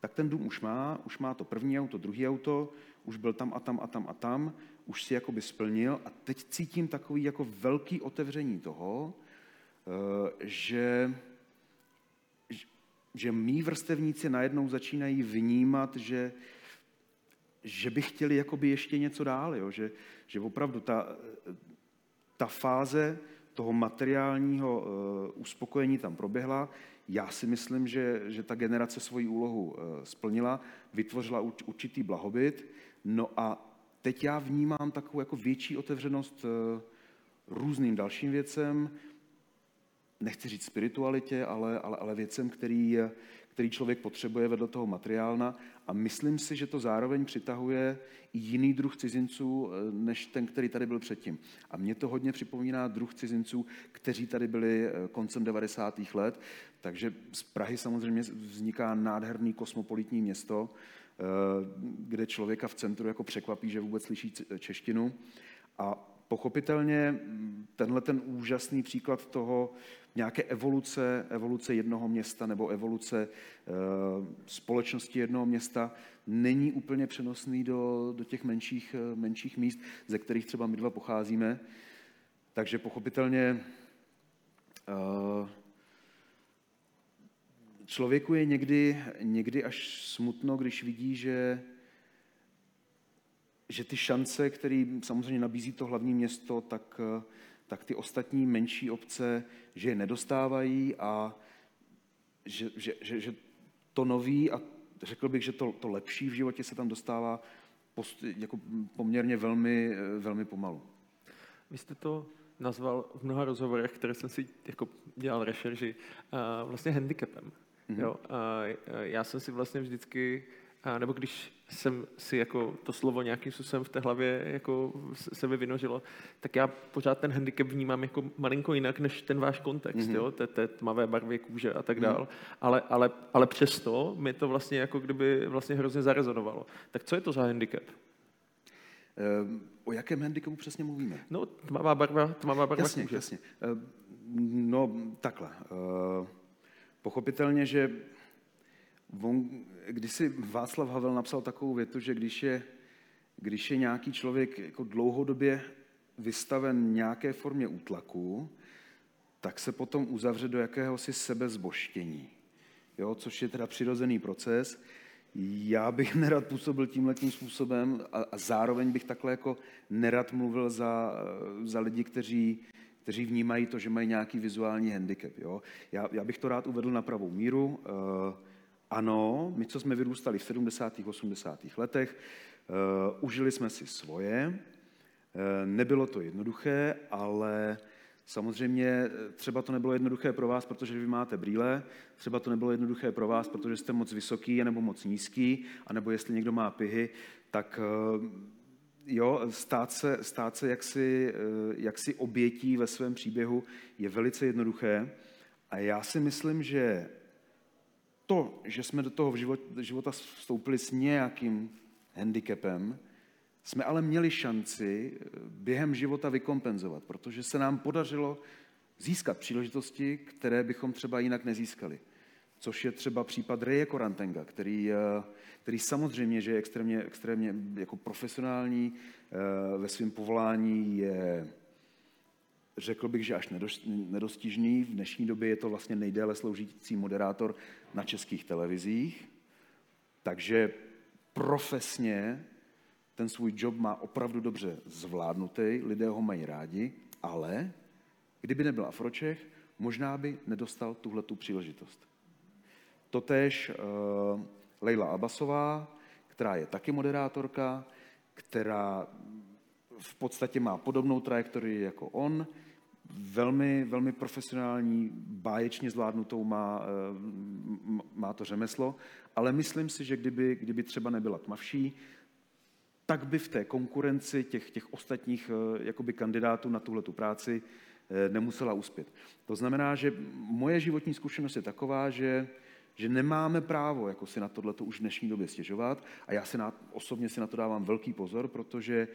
tak ten dům už má, už má to první auto, druhý auto, už byl tam a tam a tam a tam, už si jakoby splnil a teď cítím takový jako velký otevření toho, eh, že, že mý vrstevníci najednou začínají vnímat, že, že by chtěli jakoby ještě něco dál, jo? Že, že opravdu ta, ta fáze toho materiálního uh, uspokojení tam proběhla. Já si myslím, že, že ta generace svoji úlohu uh, splnila, vytvořila určitý blahobyt. No a teď já vnímám takovou jako větší otevřenost uh, různým dalším věcem, nechci říct spiritualitě, ale, ale, ale věcem, který, který člověk potřebuje vedle toho materiálna. A myslím si, že to zároveň přitahuje i jiný druh cizinců, eh, než ten, který tady byl předtím. A mě to hodně připomíná druh cizinců, kteří tady byli eh, koncem 90. let. Takže z Prahy samozřejmě vzniká nádherný kosmopolitní město, eh, kde člověka v centru jako překvapí, že vůbec slyší češtinu. A pochopitelně mm, tenhle ten úžasný příklad toho, nějaké evoluce, evoluce jednoho města nebo evoluce e, společnosti jednoho města není úplně přenosný do, do těch menších, eh, menších míst, ze kterých třeba my dva pocházíme. Takže pochopitelně e, člověku je někdy, někdy až smutno, když vidí, že že ty šance, které samozřejmě nabízí to hlavní město, tak, tak ty ostatní menší obce, že je nedostávají a že, že, že, že to nový a řekl bych, že to, to lepší v životě se tam dostává post, jako poměrně velmi, velmi pomalu. Vy jste to nazval v mnoha rozhovorech, které jsem si jako dělal rešerži, vlastně handicapem. Mm-hmm. Jo? Já jsem si vlastně vždycky a nebo když jsem si jako to slovo nějakým způsobem v té hlavě jako se mi vynožilo, tak já pořád ten handicap vnímám jako malinko jinak než ten váš kontext, mm-hmm. jo, té, té tmavé barvy kůže a tak mm-hmm. dál. Ale, ale, ale přesto mi to vlastně jako kdyby vlastně hrozně zarezonovalo. Tak co je to za handicap? Um, o jakém handicapu přesně mluvíme? No, tmavá barva, tmavá barva jasně, kůže. Jasně, um, No, takhle. Uh, pochopitelně, že On, když si Václav Havel napsal takovou větu, že když je, když je nějaký člověk jako dlouhodobě vystaven nějaké formě útlaku, tak se potom uzavře do jakéhosi sebezboštění, jo, což je teda přirozený proces. Já bych nerad působil tímhle tím způsobem a, a zároveň bych takhle jako nerad mluvil za, za lidi, kteří, kteří vnímají to, že mají nějaký vizuální handicap. Jo. Já, já bych to rád uvedl na pravou míru. Uh, ano, my, co jsme vyrůstali v 70. 80. letech, uh, užili jsme si svoje. Uh, nebylo to jednoduché, ale samozřejmě eh, třeba to nebylo jednoduché pro vás, protože vy máte brýle, třeba to nebylo jednoduché pro vás, protože jste moc vysoký nebo moc nízký, anebo jestli někdo má pihy, tak jo, stát se, stát se jaksi, jaksi obětí ve svém příběhu je velice jednoduché. A já si myslím, že to, že jsme do toho života vstoupili s nějakým handicapem, jsme ale měli šanci eh, během života vykompenzovat, protože se nám podařilo získat příležitosti, které bychom třeba jinak nezískali. Což je třeba případ Reje Korantenga, který, eh, který samozřejmě, že je extrémně, extrémně jako profesionální eh, ve svém povolání, je řekl bych, že až nedostižný. V dnešní době je to vlastně nejdéle sloužící moderátor na českých televizích. Takže profesně ten svůj job má opravdu dobře zvládnutý, lidé ho mají rádi, ale kdyby nebyl Afročech, možná by nedostal tuhle tu příležitost. Totež uh, Leila Abasová, která je taky moderátorka, která v podstatě má podobnou trajektorii jako on, velmi, velmi profesionální, báječně zvládnutou má, eh, má to řemeslo, ale myslím si, že kdyby, kdyby třeba nebyla tmavší, tak by v té konkurenci těch, těch ostatních eh, jakoby kandidátů na tuhle tu práci eh, nemusela uspět. To znamená, že moje životní zkušenost je taková, že, že nemáme právo jako si na tohle už v dnešní době stěžovat. A já si na, osobně si na to dávám velký pozor, protože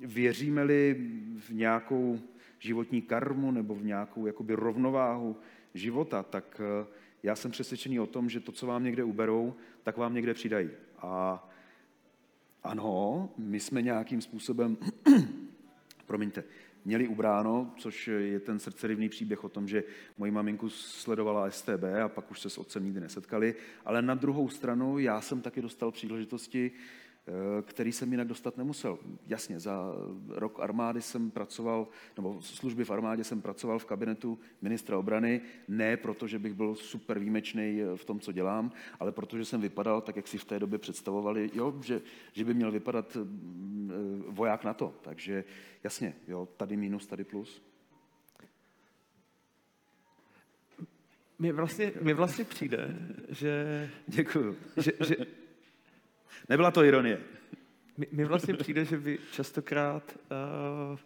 věříme-li v nějakou životní karmu nebo v nějakou jakoby rovnováhu života, tak eh, já jsem přesvědčený o tom, že to, co vám někde uberou, tak vám někde přidají. A ano, my jsme nějakým způsobem, promiňte, měli ubráno, což je ten srdcerivný příběh o tom, že moji maminku sledovala STB a pak už se s otcem nikdy nesetkali, ale na druhou stranu já jsem taky dostal příležitosti Eh, který jsem jinak dostat nemusel. Jasně, za rok armády jsem pracoval, nebo služby v armádě jsem pracoval v kabinetu ministra obrany, ne proto, že bych byl super výjimečný v tom, co dělám, ale protože jsem vypadal tak, jak si v té době představovali, jo, že, že by měl vypadat mm, eh, voják na to. Takže jasně, jo, tady minus, tady plus. Mně vlastně, mě vlastně přijde, že... Děkuju. Že, že, Nebyla to ironie. Mně vlastně přijde, že vy častokrát uh,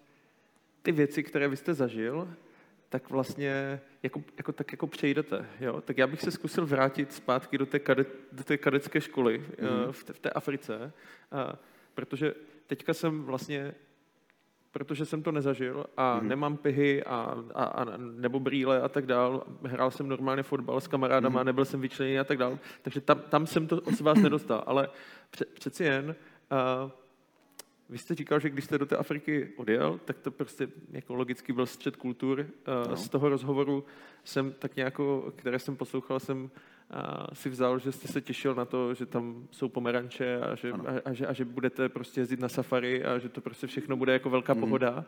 ty věci, které vy jste zažil, tak vlastně jako, jako, tak jako přejdete. Jo? Tak já bych se zkusil vrátit zpátky do té, kadet, do té kadecké školy mm-hmm. uh, v, té, v té Africe, uh, protože teďka jsem vlastně protože jsem to nezažil a mm-hmm. nemám pihy a, a, a, nebo brýle a tak dál. Hrál jsem normálně fotbal s kamarádama, mm-hmm. nebyl jsem vyčleněný a tak dál. Takže tam, tam jsem to od vás nedostal. Ale pře, přeci jen, uh, vy jste říkal, že když jste do té Afriky odjel, tak to prostě jako logicky byl střed kultur. Uh, no. Z toho rozhovoru jsem tak nějako, které jsem poslouchal, jsem a si vzal, že jste se těšil na to, že tam jsou pomeranče a že, a, a, že, a že budete prostě jezdit na safari a že to prostě všechno bude jako velká mm. pohoda.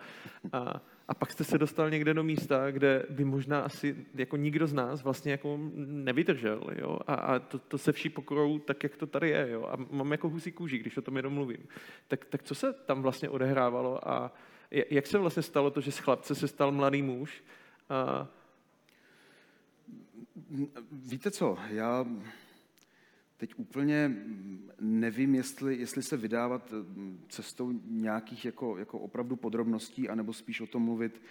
A, a pak jste se dostal někde do místa, kde by možná asi jako nikdo z nás vlastně jako nevydržel. Jo? A, a to, to se vší pokorou tak, jak to tady je. Jo? A mám jako husí kůži, když o tom jenom mluvím. Tak, tak co se tam vlastně odehrávalo a jak se vlastně stalo to, že z chlapce se stal mladý muž a, Víte co, já teď úplně nevím, jestli, jestli se vydávat mm, cestou nějakých jako, jako opravdu podrobností, anebo spíš o tom mluvit,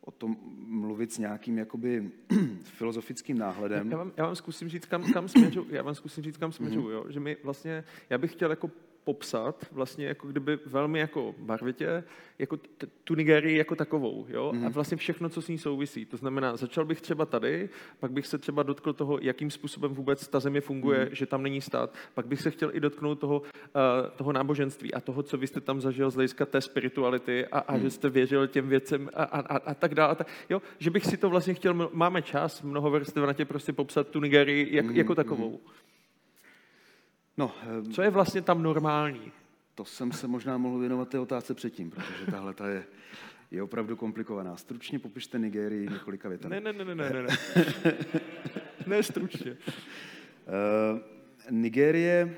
o tom mluvit s nějakým jakoby filozofickým náhledem. Já vám, já vám zkusím říct, kam, kam směřu, já vám zkusím říct, kam směřu, mm-hmm. jo? že my vlastně, já bych chtěl jako popsat vlastně jako kdyby velmi jako barvitě jako t- tu Nigerii jako takovou, jo? Mm. A mhm. vlastně všechno, co s ní souvisí. To znamená, začal bych třeba tady, pak bych se třeba dotkl toho, jakým způsobem vůbec ta země funguje, mm. že tam není stát, pak bych se chtěl i dotknout toho, uh, toho náboženství a toho, co vy jste tam zažil z hlediska té spirituality a, a mm. že jste věřil těm věcem a, a, a, a tak dále. A tak, jo? Že bych si to vlastně chtěl, máme čas, mnoho vrstev prostě popsat tu Nigerii jak, mm. jako takovou. Mm. No, Co je vlastně tam normální? To jsem se možná mohl věnovat té otázce předtím, protože tahle ta je, je opravdu komplikovaná. Stručně popište Nigérii několika větami. Ne, ne, ne, ne, ne, ne. ne stručně. Uh, Nigérie,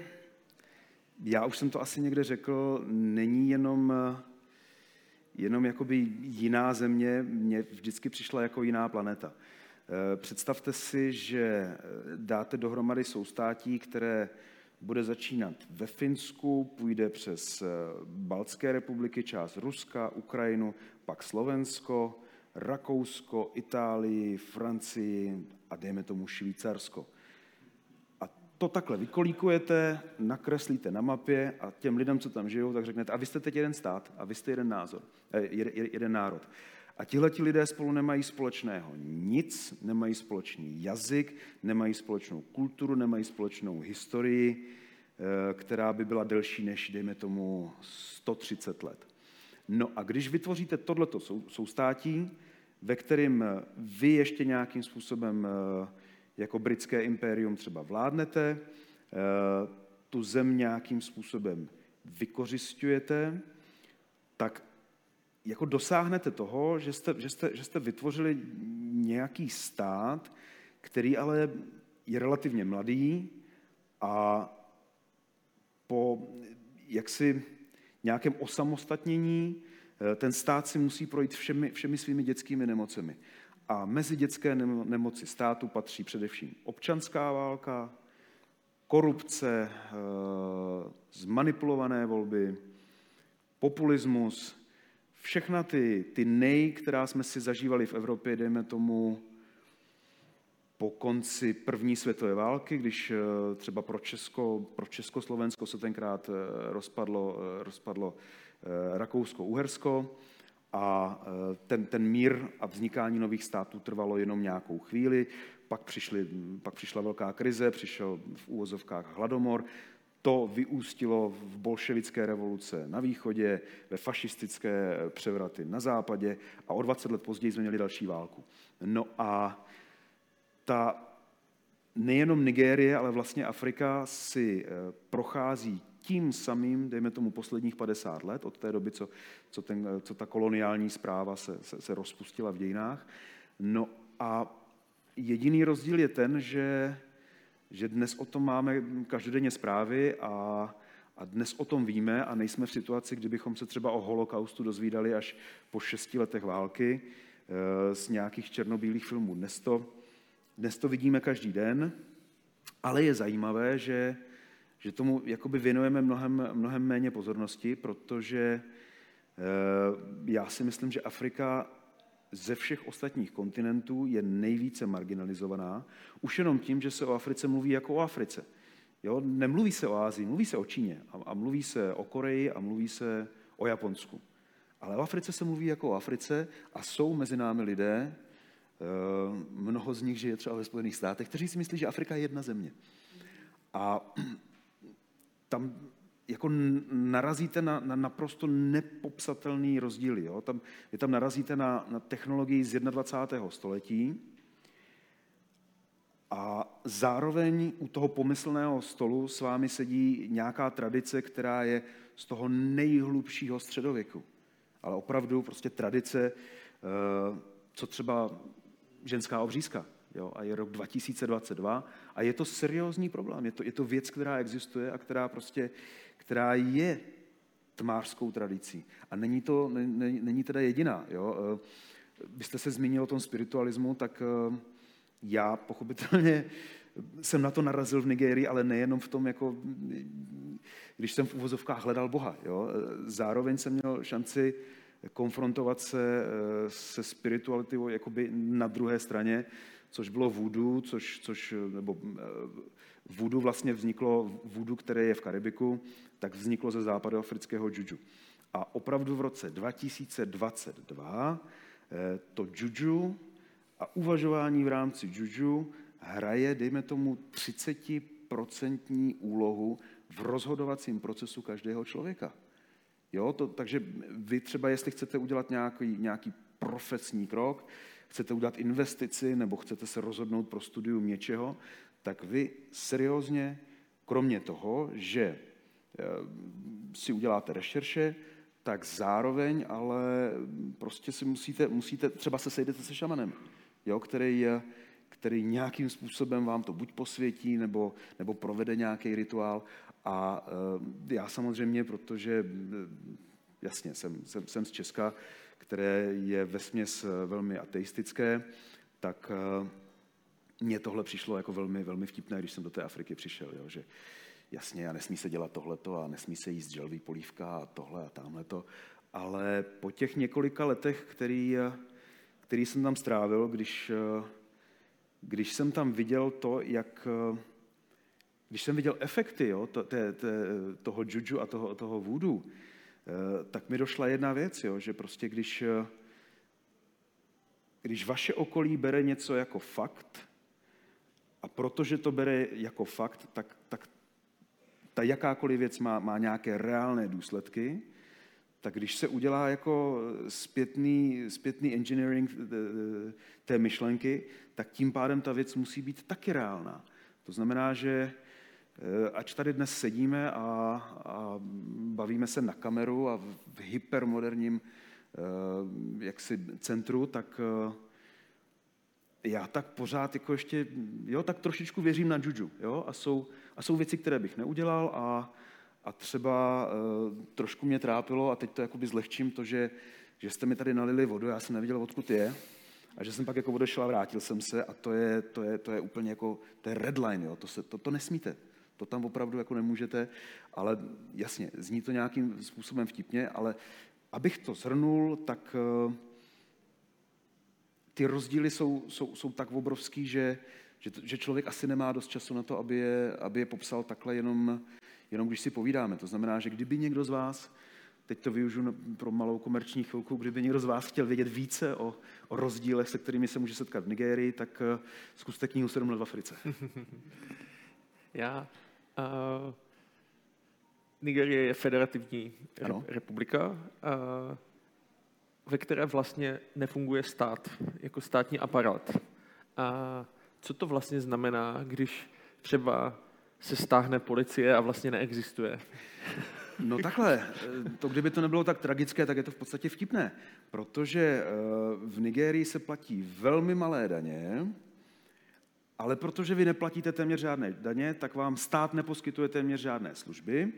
já už jsem to asi někde řekl, není jenom, jenom jakoby jiná země, mně vždycky přišla jako jiná planeta. Eh, představte si, že dáte dohromady soustátí, které bude začínat ve Finsku, půjde přes eh, Baltské republiky, část Ruska, Ukrajinu, pak Slovensko, Rakousko, Itálii, Francii a dejme tomu Švýcarsko. A to takhle vykolíkujete, nakreslíte na mapě a těm lidem, co tam žijou, tak řeknete, a vy jste teď jeden stát, a vy jste jeden názor, eh, jeden národ. A tihle ti lidé spolu nemají společného nic, nemají společný jazyk, nemají společnou kulturu, nemají společnou historii, eh, která by byla delší než, dejme tomu, 130 let. No a když vytvoříte tohleto soustátí, ve kterém vy ještě nějakým způsobem eh, jako britské impérium třeba vládnete, eh, tu zem nějakým způsobem vykořišťujete, tak jako dosáhnete toho, že jste, že, jste, že jste vytvořili nějaký stát, který ale je relativně mladý a po jaksi nějakém osamostatnění eh, ten stát si musí projít všemi, všemi svými dětskými nemocemi. A mezi dětské nemoci státu patří především občanská válka, korupce, eh, zmanipulované volby, populismus, všechna ty, ty nej, která jsme si zažívali v Evropě, dejme tomu po konci první světové války, když eh, třeba pro, Česko, pro Československo se tenkrát eh, rozpadlo, eh, rozpadlo Rakousko-Uhersko A ten, ten mír a vznikání nových států trvalo jenom nějakou chvíli, pak, přišli, pak přišla velká krize, přišel v úvozovkách hladomor, to vyústilo v bolševické revoluce na východě, ve fašistické převraty na západě a o 20 let později jsme měli další válku. No a ta nejenom Nigérie, ale vlastně Afrika si eh, prochází tím samým, dejme tomu posledních 50 let, od té doby, co, co, ten, co ta koloniální zpráva se, se, se rozpustila v dějinách. No a jediný rozdíl je ten, že že dnes o tom máme každodenně zprávy a, a dnes o tom víme a nejsme v situaci, kdybychom se třeba o holokaustu dozvídali až po šesti letech války eh, z nějakých černobílých filmů. Dnes to, dnes to vidíme každý den, ale je zajímavé, že, že tomu jakoby věnujeme mnohem, mnohem méně pozornosti, protože eh, já si myslím, že Afrika ze všech ostatních kontinentů je nejvíce marginalizovaná, už jenom tím, že se o Africe mluví jako o Africe. Jo? Nemluví se o Ázii, mluví se o Číně a, a mluví se o Koreji a mluví se o Japonsku. Ale o Africe se mluví jako o Africe a jsou mezi námi lidé, eh, mnoho z nich žije třeba ve Spojených státech, kteří si myslí, že Afrika je jedna země. A tam jako narazíte na, na naprosto nepopsatelný rozdíly. Jo? Tam, vy tam narazíte na, na technologii z 21. století a zároveň u toho pomyslného stolu s vámi sedí nějaká tradice, která je z toho nejhlubšího středověku. Ale opravdu prostě tradice, eh, co třeba ženská obřízka. Jo? A je rok 2022 a je to seriózní problém. Je to, je to věc, která existuje a která prostě která je tmářskou tradicí. A není to, není, není teda jediná. Jo? Eh, vy jste se zmínil o tom spiritualismu, tak eh, já pochopitelně jsem na to narazil v Nigérii, ale nejenom v tom, jako, když jsem v uvozovkách hledal Boha. Jo? Eh, zároveň jsem měl šanci konfrontovat se se spiritualitou jakoby na druhé straně, což bylo voodoo, což, což nebo voodoo vlastně vzniklo, voodoo, které je v Karibiku, tak vzniklo ze západoafrického juju. A opravdu v roce 2022 eh, to juju a uvažování v rámci juju hraje, dejme tomu, 30% úlohu v rozhodovacím procesu každého člověka. Jo, to, takže vy třeba, jestli chcete udělat nějaký, nějaký profesní krok, chcete udělat investici nebo chcete se rozhodnout pro studium něčeho, tak vy seriózně, kromě toho, že eh, si uděláte rešerše, tak zároveň ale prostě si musíte, musíte třeba se sejdete se šamanem, jo, který, který nějakým způsobem vám to buď posvětí, nebo, nebo provede nějaký rituál. A eh, já samozřejmě, protože eh, jasně, jsem, jsem, jsem z Česka, které je vesměs velmi ateistické, tak mně tohle přišlo jako velmi, velmi vtipné, když jsem do té Afriky přišel, jo, že jasně, a nesmí se dělat tohleto a nesmí se jíst želví polívka a tohle a tamhle to, ale po těch několika letech, který, který jsem tam strávil, když, když jsem tam viděl to, jak, když jsem viděl efekty jo, to, té, té, toho juju a toho, toho voodoo, tak mi došla jedna věc, jo, že prostě když, když vaše okolí bere něco jako fakt, a protože to bere jako fakt, tak, tak ta jakákoliv věc má, má nějaké reálné důsledky, tak když se udělá jako zpětný, zpětný engineering té myšlenky, tak tím pádem ta věc musí být taky reálná. To znamená, že eh, ač tady dnes sedíme a, a bavíme se na kameru a v hypermoderním eh, jaksi centru, tak eh, já tak pořád jako ještě, jo, tak trošičku věřím na juju, jo, a jsou, a jsou věci, které bych neudělal a, a třeba uh, trošku mě trápilo a teď to jakoby zlehčím to, že, že jste mi tady nalili vodu, já jsem neviděl, odkud je a že jsem pak jako odešel a vrátil jsem se a to je, to je, to je úplně jako, to je red line, jo, to, se, to, to nesmíte. To tam opravdu jako nemůžete, ale jasně, zní to nějakým způsobem vtipně, ale abych to zhrnul, tak uh, ty rozdíly jsou, jsou, jsou tak obrovský, že, že, že člověk asi nemá dost času na to, aby je, aby je popsal takhle jenom, jenom když si povídáme. To znamená, že kdyby někdo z vás teď to využiju pro malou komerční chvilku, kdyby někdo z vás chtěl vědět více o, o rozdílech, se kterými se může setkat v Nigérii, tak uh, zkuste knihu 7 let v Africe. Já... Uh, Nigerie je federativní ano. republika, uh, ve které vlastně nefunguje stát jako státní aparát. A co to vlastně znamená, když třeba se stáhne policie a vlastně neexistuje? No takhle, to kdyby to nebylo tak tragické, tak je to v podstatě vtipné, protože eh, v Nigérii se platí velmi malé daně, ale protože vy neplatíte téměř žádné daně, tak vám stát neposkytuje téměř žádné služby.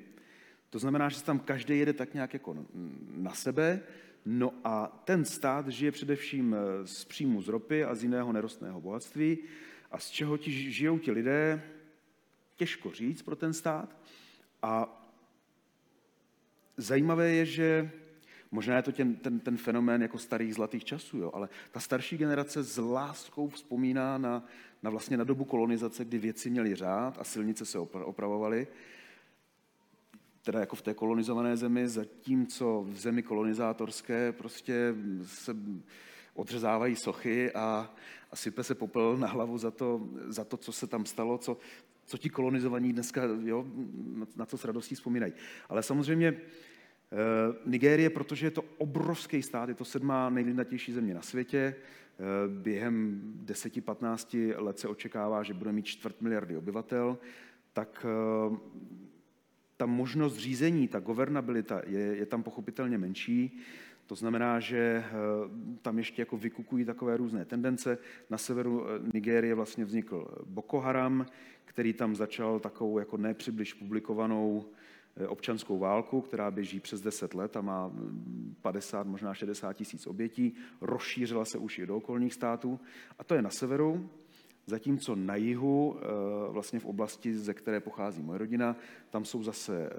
To znamená, že tam každý jede tak nějak jako na sebe, no a ten stát žije především eh, z příjmu z ropy a z jiného nerostného bohatství. A z čeho ti žijou ti lidé, těžko říct pro ten stát. A Zajímavé je, že možná je to ten, ten, ten fenomén jako starých zlatých časů, jo, ale ta starší generace s láskou vzpomíná na, na, vlastně na dobu kolonizace, kdy věci měly řád a silnice se opravovaly, teda jako v té kolonizované zemi, zatímco v zemi kolonizátorské prostě se odřezávají sochy a, a sype se popel na hlavu za to, za to, co se tam stalo, co, co ti kolonizovaní dneska, jo, na co s radostí vzpomínají. Ale samozřejmě eh, Nigérie, protože je to obrovský stát, je to sedmá nejlidnatější země na světě, eh, během 10-15 let se očekává, že bude mít čtvrt miliardy obyvatel, tak eh, ta možnost řízení, ta governabilita je, je tam pochopitelně menší. To znamená, že tam ještě jako vykukují takové různé tendence. Na severu Nigérie vlastně vznikl Boko Haram, který tam začal takovou jako nepřibliž publikovanou eh, občanskou válku, která běží přes 10 let a má 50, možná 60 tisíc obětí. Rozšířila se už i do okolních států. A to je na severu. Zatímco na jihu, eh, vlastně v oblasti, ze které pochází moje rodina, tam jsou zase eh,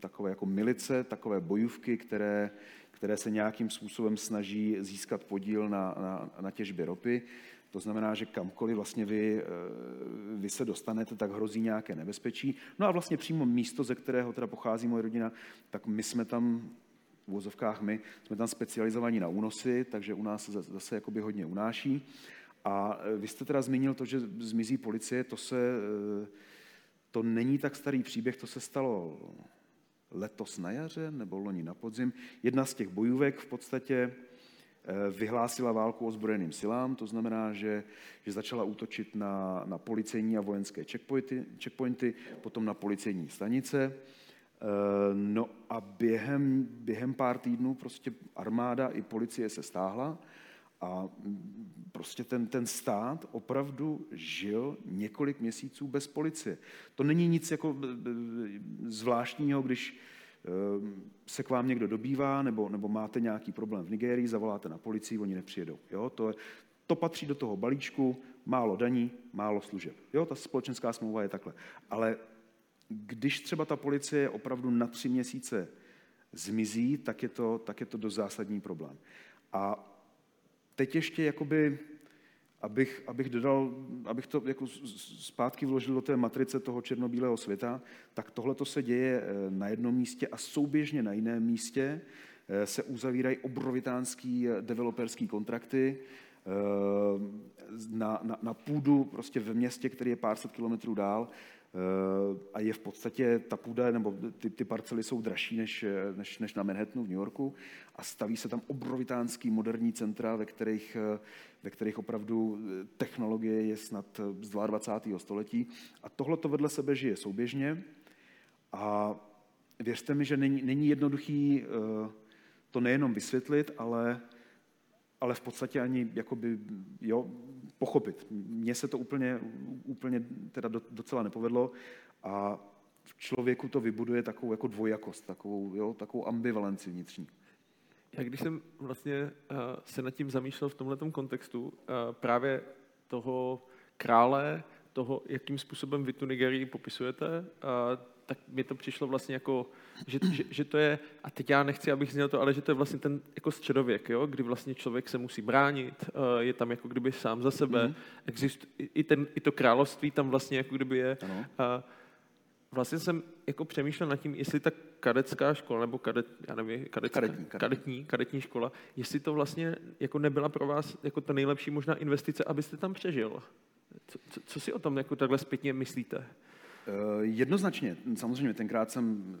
takové jako milice, takové bojůvky, které, které se nějakým způsobem snaží získat podíl na, na, na těžbě ropy. To znamená, že kamkoliv vlastně vy, eh, vy se dostanete, tak hrozí nějaké nebezpečí. No a vlastně přímo místo, ze kterého teda pochází moje rodina, tak my jsme tam v vozovkách my, jsme tam specializovaní na únosy, takže u nás se zase jakoby hodně unáší. A eh, vy jste teda zmínil to, že zmizí policie, to se, eh, to není tak starý příběh, to se stalo letos na jaře nebo loni na podzim. Jedna z těch bojůvek v podstatě Eh, vyhlásila válku ozbrojeným silám, to znamená, že, že začala útočit na, na policejní a vojenské checkpointy, checkpointy, potom na policejní stanice. No a během, během pár týdnů prostě armáda i policie se stáhla a prostě ten, ten stát opravdu žil několik měsíců bez policie. To není nic jako eh, zvláštního, když Ehm, se k vám někdo dobývá, nebo, nebo máte nějaký problém v Nigérii, zavoláte na policii, oni nepřijedou. Jo? To, je, to patří do toho balíčku, málo daní, málo služeb. Jo? Ta společenská smlouva je takhle. Ale když třeba ta policie opravdu na tři měsíce zmizí, tak je to, tak je to dost zásadní problém. A teď ještě jakoby abych, abych dodal, abych to jako zpátky vložil do té matrice toho černobílého světa, tak tohle to se děje eh, na jednom místě a souběžně na jiném místě eh, se uzavírají obrovitánský eh, developerský kontrakty na, na, na půdu prostě ve městě, který je pár set kilometrů dál, a je v podstatě ta půda, nebo ty, ty parcely jsou dražší než, než, než na Manhattanu v New Yorku a staví se tam obrovitánský moderní centra, ve kterých, eh, ve kterých opravdu eh, technologie je snad z 22. století. A tohle to vedle sebe žije souběžně a věřte mi, že není, není jednoduchý to nejenom vysvětlit, ale, ale v podstatě ani jakoby, jo, pochopit. Mně se to úplně, úplně teda docela nepovedlo a v člověku to vybuduje takovou jako dvojakost, takovou, jo, takovou ambivalenci vnitřní. Já když jsem vlastně uh, se nad tím zamýšlel v tomto kontextu, uh, právě toho krále, toho, jakým způsobem vy tu Nigerii popisujete, uh, tak mi to přišlo vlastně jako, že, že, že to je, a teď já nechci, abych zněl to, ale že to je vlastně ten jako středověk, jo, kdy vlastně člověk se musí bránit, eh, je tam jako kdyby sám za sebe, mm-hmm. Exist, i, ten, i to království tam vlastně jako kdyby je. Ano. A vlastně jsem jako přemýšlel nad tím, jestli ta kadecká škola, nebo kadet, já nevím, kadecká, Kadetní, kadetní. kadetní, kadetní škola, jestli to vlastně jako nebyla pro vás jako ta nejlepší možná investice, abyste tam přežil. Co, co, co si o tom jako takhle zpětně myslíte? Eh, Jednoznačně, samozřejmě, tenkrát jsem,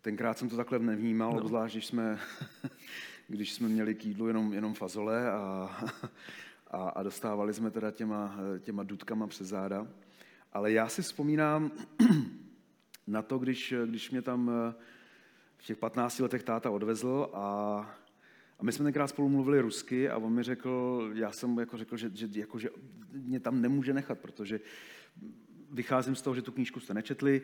tenkrát jsem to takhle nevnímal, no. obzvlášť, když jsme, když jsme měli k jídlu jenom, jenom fazole a, a, a dostávali jsme teda těma, těma dudkama přes záda. Ale já si vzpomínám na to, když, když mě tam eh, v těch 15 letech táta odvezl a, a my jsme tenkrát spolu mluvili rusky a on mi řekl, já jsem jako řekl, že, že, jako, že mě tam nemůže nechat, protože vycházím z toho, že tu knížku jste nečetli.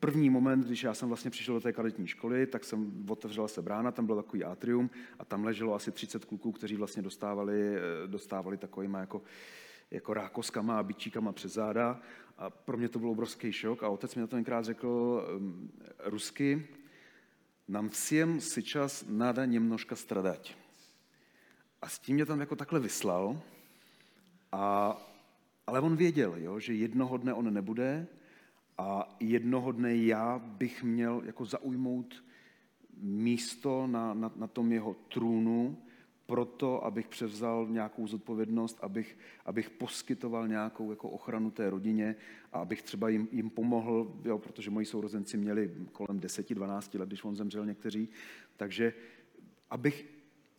První moment, když já jsem vlastně přišel do té kadetní školy, tak jsem otevřela se brána, tam byl takový atrium a tam leželo asi 30 kluků, kteří vlastně dostávali, dostávali takovýma jako, jako rákoskama a bičíkama přes záda. A pro mě to byl obrovský šok a otec mi na to tenkrát řekl um, rusky, nám všem сейчас надо немножко страдать. A s tím mě tam jako takhle vyslal a ale on věděl, jo, že jednoho dne on nebude a jednoho dne já bych měl jako zaujmout místo na, na, na tom jeho trůnu, proto, abych převzal nějakou zodpovědnost, abych, abych poskytoval nějakou jako ochranu té rodině a abych třeba jim, jim pomohl, jo, protože moji sourozenci měli kolem 10-12 let, když on zemřel někteří, takže abych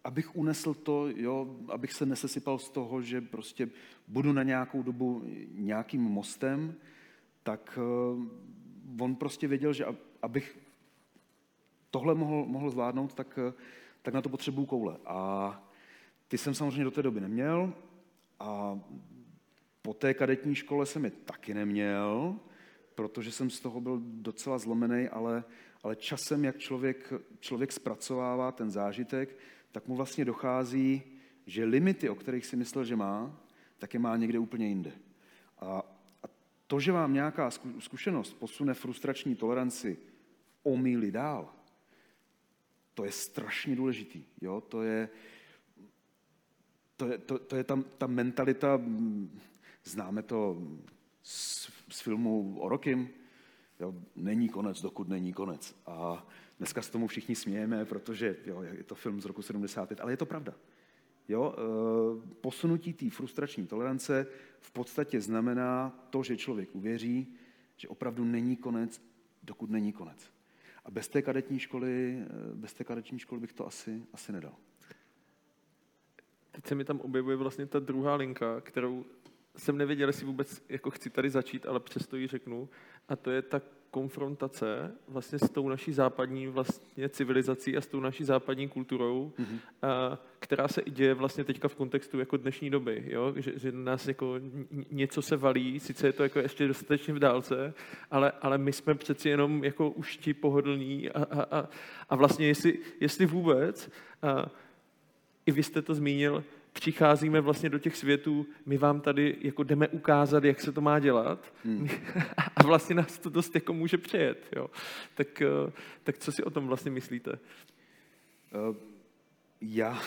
abych unesl to, jo, abych se nesesypal z toho, že prostě budu na nějakou dobu nějakým mostem, tak uh, on prostě věděl, že abych tohle mohl, mohl zvládnout, tak, uh, tak na to potřebuju koule. A ty jsem samozřejmě do té doby neměl a po té kadetní škole jsem je taky neměl, protože jsem z toho byl docela zlomený, ale, ale časem, jak člověk, člověk zpracovává ten zážitek, tak mu vlastně dochází, že limity, o kterých si myslel, že má, tak je má někde úplně jinde. A, to, že vám nějaká zkušenost posune frustrační toleranci o míli dál, to je strašně důležitý. Jo? To je, to je, to, to je tam, ta mentalita, známe to z, z filmu o Rokim, jo? není konec, dokud není konec. A Dneska s tomu všichni smějeme, protože jo, je to film z roku 75, ale je to pravda. Jo, e, posunutí té frustrační tolerance v podstatě znamená to, že člověk uvěří, že opravdu není konec, dokud není konec. A bez té kadetní školy, e, bez té kadetní školy bych to asi, asi nedal. Teď se mi tam objevuje vlastně ta druhá linka, kterou jsem nevěděl, jestli vůbec jako chci tady začít, ale přesto ji řeknu. A to je ta konfrontace vlastně s tou naší západní vlastně civilizací a s tou naší západní kulturou, mm-hmm. a, která se i děje vlastně teďka v kontextu jako dnešní doby, jo? Že, že nás jako něco se valí, sice je to jako ještě dostatečně v dálce, ale, ale my jsme přeci jenom jako už ti pohodlní a, a, a, a vlastně jestli, jestli vůbec, a, i vy jste to zmínil, přicházíme vlastně do těch světů, my vám tady jako jdeme ukázat, jak se to má dělat hmm. a vlastně nás to dost jako může přejet. Jo. Tak, eh, tak co si o tom vlastně myslíte? Uh, já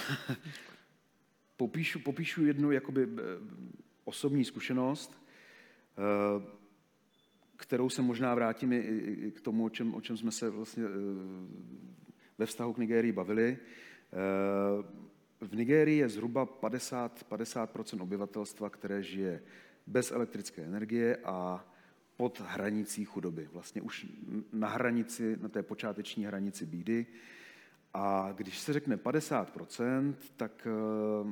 popíšu, popíšu jednu jakoby eh, osobní zkušenost, uh, kterou se možná vrátím i, k tomu, o čem, o čem jsme se vlastně ve vztahu k Nigérii bavili. V Nigérii je zhruba 50, 50% obyvatelstva, které žije bez elektrické energie a pod hranicí chudoby. Vlastně už na hranici, na té počáteční hranici bídy. A když se řekne 50% tak eh,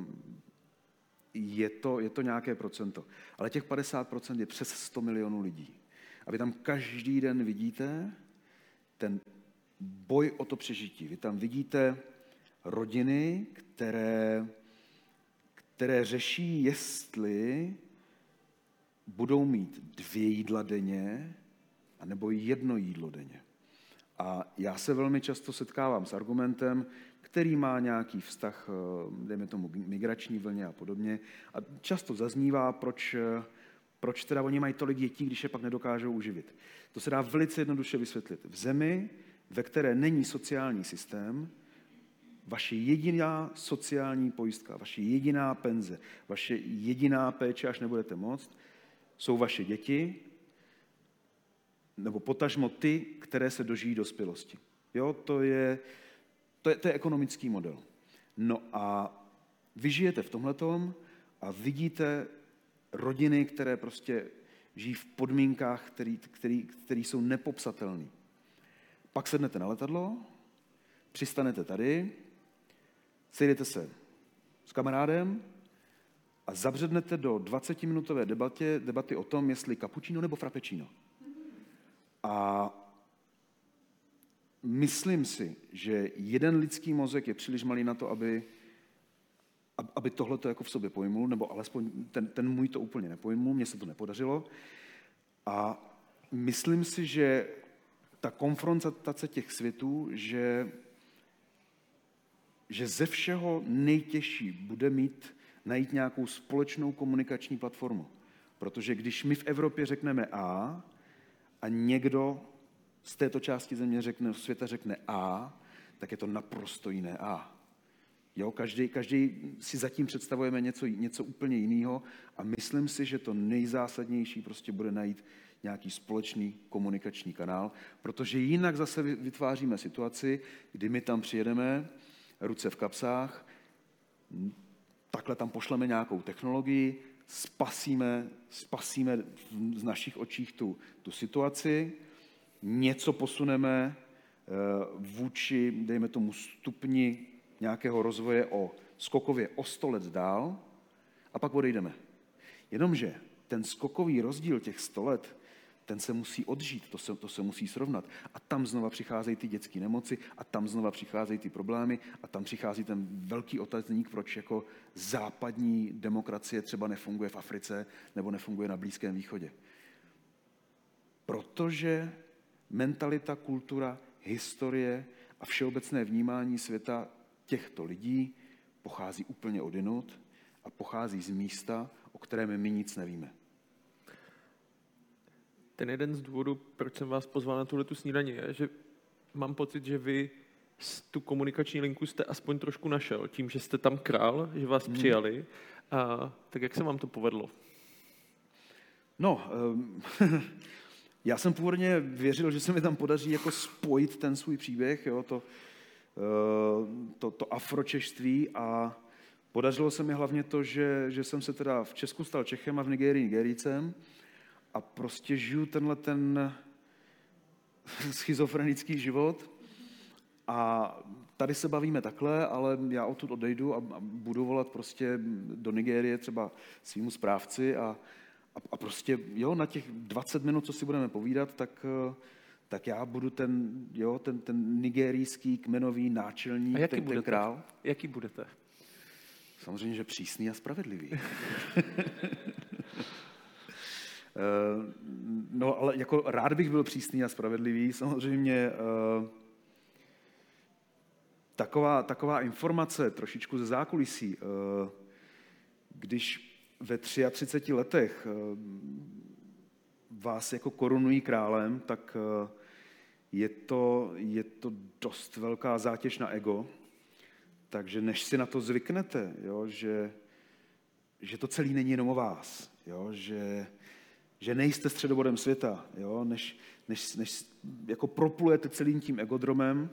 je to, je to nějaké procento. Ale těch 50% je přes 100 milionů lidí. A vy tam každý den vidíte ten boj o to přežití. Vy tam vidíte rodiny, které, které řeší, jestli budou mít dvě jídla denně, anebo jedno jídlo denně. A já se velmi často setkávám s argumentem, který má nějaký vztah, eh, dejme tomu, migrační vlně a podobně. A často zaznívá, proč, eh, proč teda oni mají tolik dětí, když je pak nedokážou uživit. To se dá velice jednoduše vysvětlit. V zemi, ve které není sociální systém, vaše jediná sociální pojistka, vaše jediná penze, vaše jediná péče, až nebudete moct, jsou vaše děti, nebo potažmo ty, které se dožijí dospělosti. Jo, to je, to je, to je ekonomický model. No a vy žijete v tomhletom a vidíte rodiny, které prostě žijí v podmínkách, které jsou nepopsatelné. Pak sednete na letadlo, přistanete tady, sejdete se s kamarádem a zabřednete do 20-minutové debatě, debaty o tom, jestli cappuccino nebo frappuccino. A myslím si, že jeden lidský mozek je příliš malý na to, aby, aby tohle to jako v sobě pojmul, nebo alespoň ten, ten můj to úplně nepojmul, mně se to nepodařilo. A myslím si, že ta konfrontace těch světů, že, že ze všeho nejtěžší bude mít najít nějakou společnou komunikační platformu. Protože když my v Evropě řekneme A a někdo z této části země řekne, světa řekne A, tak je to naprosto jiné A. Jo, každý, každý si zatím představujeme něco, něco úplně jiného a myslím si, že to nejzásadnější prostě bude najít nějaký společný komunikační kanál, protože jinak zase vytváříme situaci, kdy my tam přijedeme, ruce v kapsách, takhle tam pošleme nějakou technologii, spasíme, spasíme z našich očích tu, tu situaci, něco posuneme eh, vůči, dejme tomu, stupni nějakého rozvoje o skokově o 100 let dál a pak odejdeme. Jenomže ten skokový rozdíl těch 100 let ten se musí odžít, to se, to se musí srovnat. A tam znova přicházejí ty dětské nemoci, a tam znova přicházejí ty problémy, a tam přichází ten velký otazník, proč jako západní demokracie třeba nefunguje v Africe nebo nefunguje na Blízkém východě. Protože mentalita, kultura, historie a všeobecné vnímání světa těchto lidí pochází úplně odinut a pochází z místa, o kterém my nic nevíme ten jeden z důvodů, proč jsem vás pozval na tuhle tu snídaní, je, že mám pocit, že vy tu komunikační linku jste aspoň trošku našel, tím, že jste tam král, že vás hmm. přijali. A, tak jak se vám to povedlo? No, um, já jsem původně věřil, že se mi tam podaří jako spojit ten svůj příběh, jo, to, uh, to, to afročeštví a podařilo se mi hlavně to, že, že jsem se teda v Česku stal Čechem a v Nigerii Nigerijcem a prostě žiju tenhle ten schizofrenický život a tady se bavíme takhle, ale já odtud odejdu a, budu volat prostě do Nigérie třeba svýmu správci a, a, a prostě jo, na těch 20 minut, co si budeme povídat, tak, tak já budu ten, jo, ten, ten nigerijský kmenový náčelník, a jaký ten, budete? ten král. Jaký budete? Samozřejmě, že přísný a spravedlivý. Eh, no, ale jako rád bych byl přísný a spravedlivý. Samozřejmě eh, taková, taková informace trošičku ze zákulisí. Eh, když ve 33 letech vás jako korunují králem, tak je to, je to dost velká zátěž na ego. Takže než si na to zvyknete, jo, že, že to celý není jenom o vás, jo, že, že nejste středobodem světa, jo? Než, než, než jako proplujete celým tím egodromem,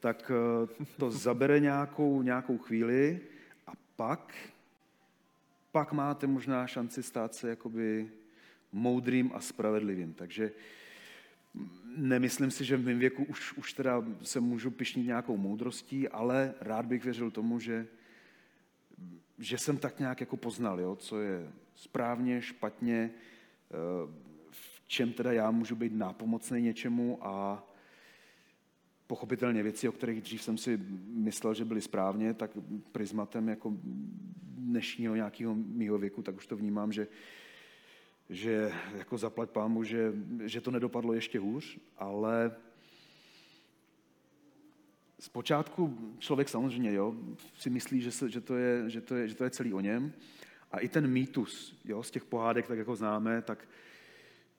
tak eh, to zabere nějakou, nějakou chvíli a pak, pak máte možná šanci stát se jakoby moudrým a spravedlivým. Takže nemyslím si, že v mém věku už, už teda se můžu pišnit nějakou moudrostí, ale rád bych věřil tomu, že, že jsem tak nějak jako poznal, jo, co je správně, špatně, v čem teda já můžu být nápomocný něčemu a pochopitelně věci, o kterých dřív jsem si myslel, že byly správně, tak prismatem jako dnešního nějakého mýho věku, tak už to vnímám, že, že jako zaplať pámu, že, že to nedopadlo ještě hůř, ale zpočátku člověk samozřejmě jo, si myslí, že, se, že, to je, že, to je, že to je celý o něm, a i ten mýtus jo, z těch pohádek, tak jako známe, tak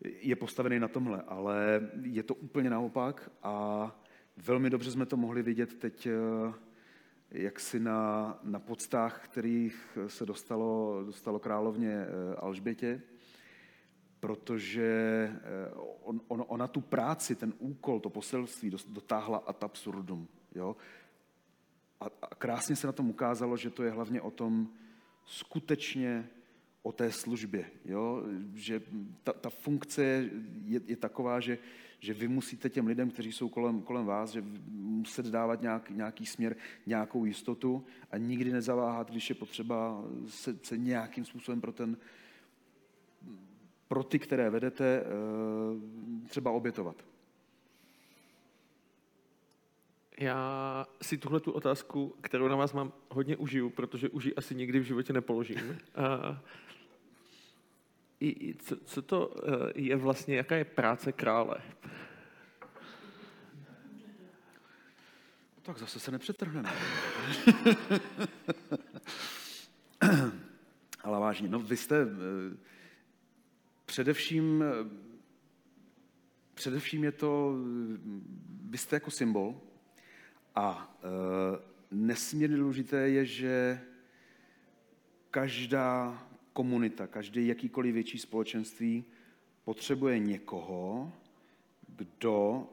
je postavený na tomhle, ale je to úplně naopak a velmi dobře jsme to mohli vidět teď eh, jak si na, na podstách, kterých se dostalo, dostalo královně eh, Alžbětě, protože on, on, ona tu práci, ten úkol, to poselství dotáhla ad absurdum. Jo? A, a krásně se na tom ukázalo, že to je hlavně o tom skutečně o té službě. Jo? Že ta, ta funkce je, je taková, že, že vy musíte těm lidem, kteří jsou kolem, kolem vás, že muset dávat nějak, nějaký směr, nějakou jistotu a nikdy nezaváhat, když je potřeba se, se nějakým způsobem pro ten pro ty, které vedete, eh, třeba obětovat. Já si tuhle tu otázku, kterou na vás mám, hodně užiju, protože už ji asi nikdy v životě nepoložím. A i, co, co to eh, je vlastně, jaká je práce krále? Tak zase se nepřetrhneme. Ale vážně, no vy jste eh, především, eh, především je to, vy jste jako symbol a nesmírně důležité je, že každá komunita, každý jakýkoliv větší společenství potřebuje někoho, kdo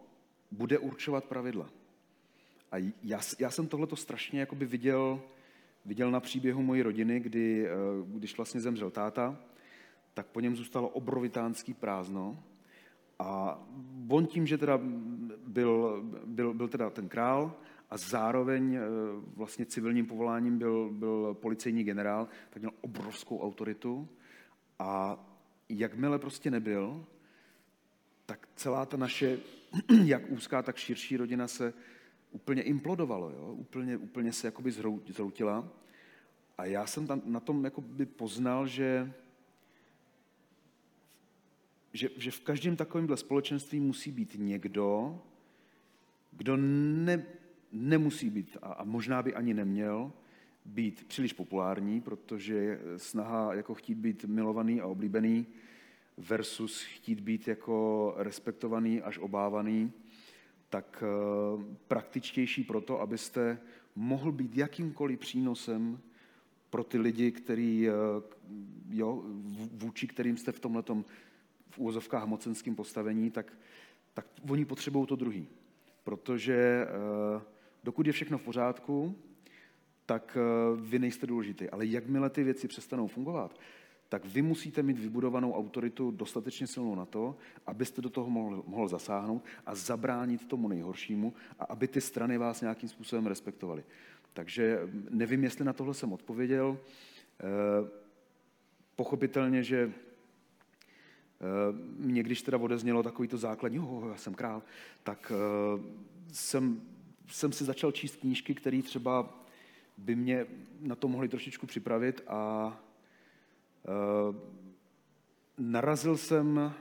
bude určovat pravidla. A já, já jsem tohleto strašně viděl, viděl na příběhu mojí rodiny, kdy, eh, když vlastně zemřel táta, tak po něm zůstalo obrovitánský prázdno. A on tím, že teda byl, byl, byl teda ten král a zároveň eh, vlastně civilním povoláním byl, byl policejní generál, tak měl obrovskou autoritu a jakmile prostě nebyl, tak celá ta naše, jak úzká, tak širší rodina se úplně implodovalo, jo? Úplně, úplně se jakoby zhroutila. A já jsem tam na tom jakoby poznal, že, že, že v každém takovémhle společenství musí být někdo, kdo ne, nemusí být, a možná by ani neměl, být příliš populární, protože snaha jako chtít být milovaný a oblíbený versus chtít být jako respektovaný až obávaný, tak eh, praktičtější proto, abyste mohl být jakýmkoliv přínosem pro ty lidi, který, eh, jo, vůči kterým jste v tomhle v úvozovkách mocenském postavení, tak, tak oni potřebují to druhý. Protože uh, dokud je všechno v pořádku, tak eh, vy nejste důležitý. Ale jakmile ty věci přestanou fungovat, tak vy musíte mít vybudovanou autoritu dostatečně silnou na to, abyste do toho mohl, mohl zasáhnout a zabránit tomu nejhoršímu a aby ty strany vás nějakým způsobem respektovaly. Takže hm, nevím, jestli na tohle jsem odpověděl. Eh, pochopitelně, že eh, mě, když teda odeznělo takový to základní, oh, já jsem král, tak jsem jsem si začal číst knížky, které třeba by mě na to mohly trošičku připravit a uh, narazil jsem,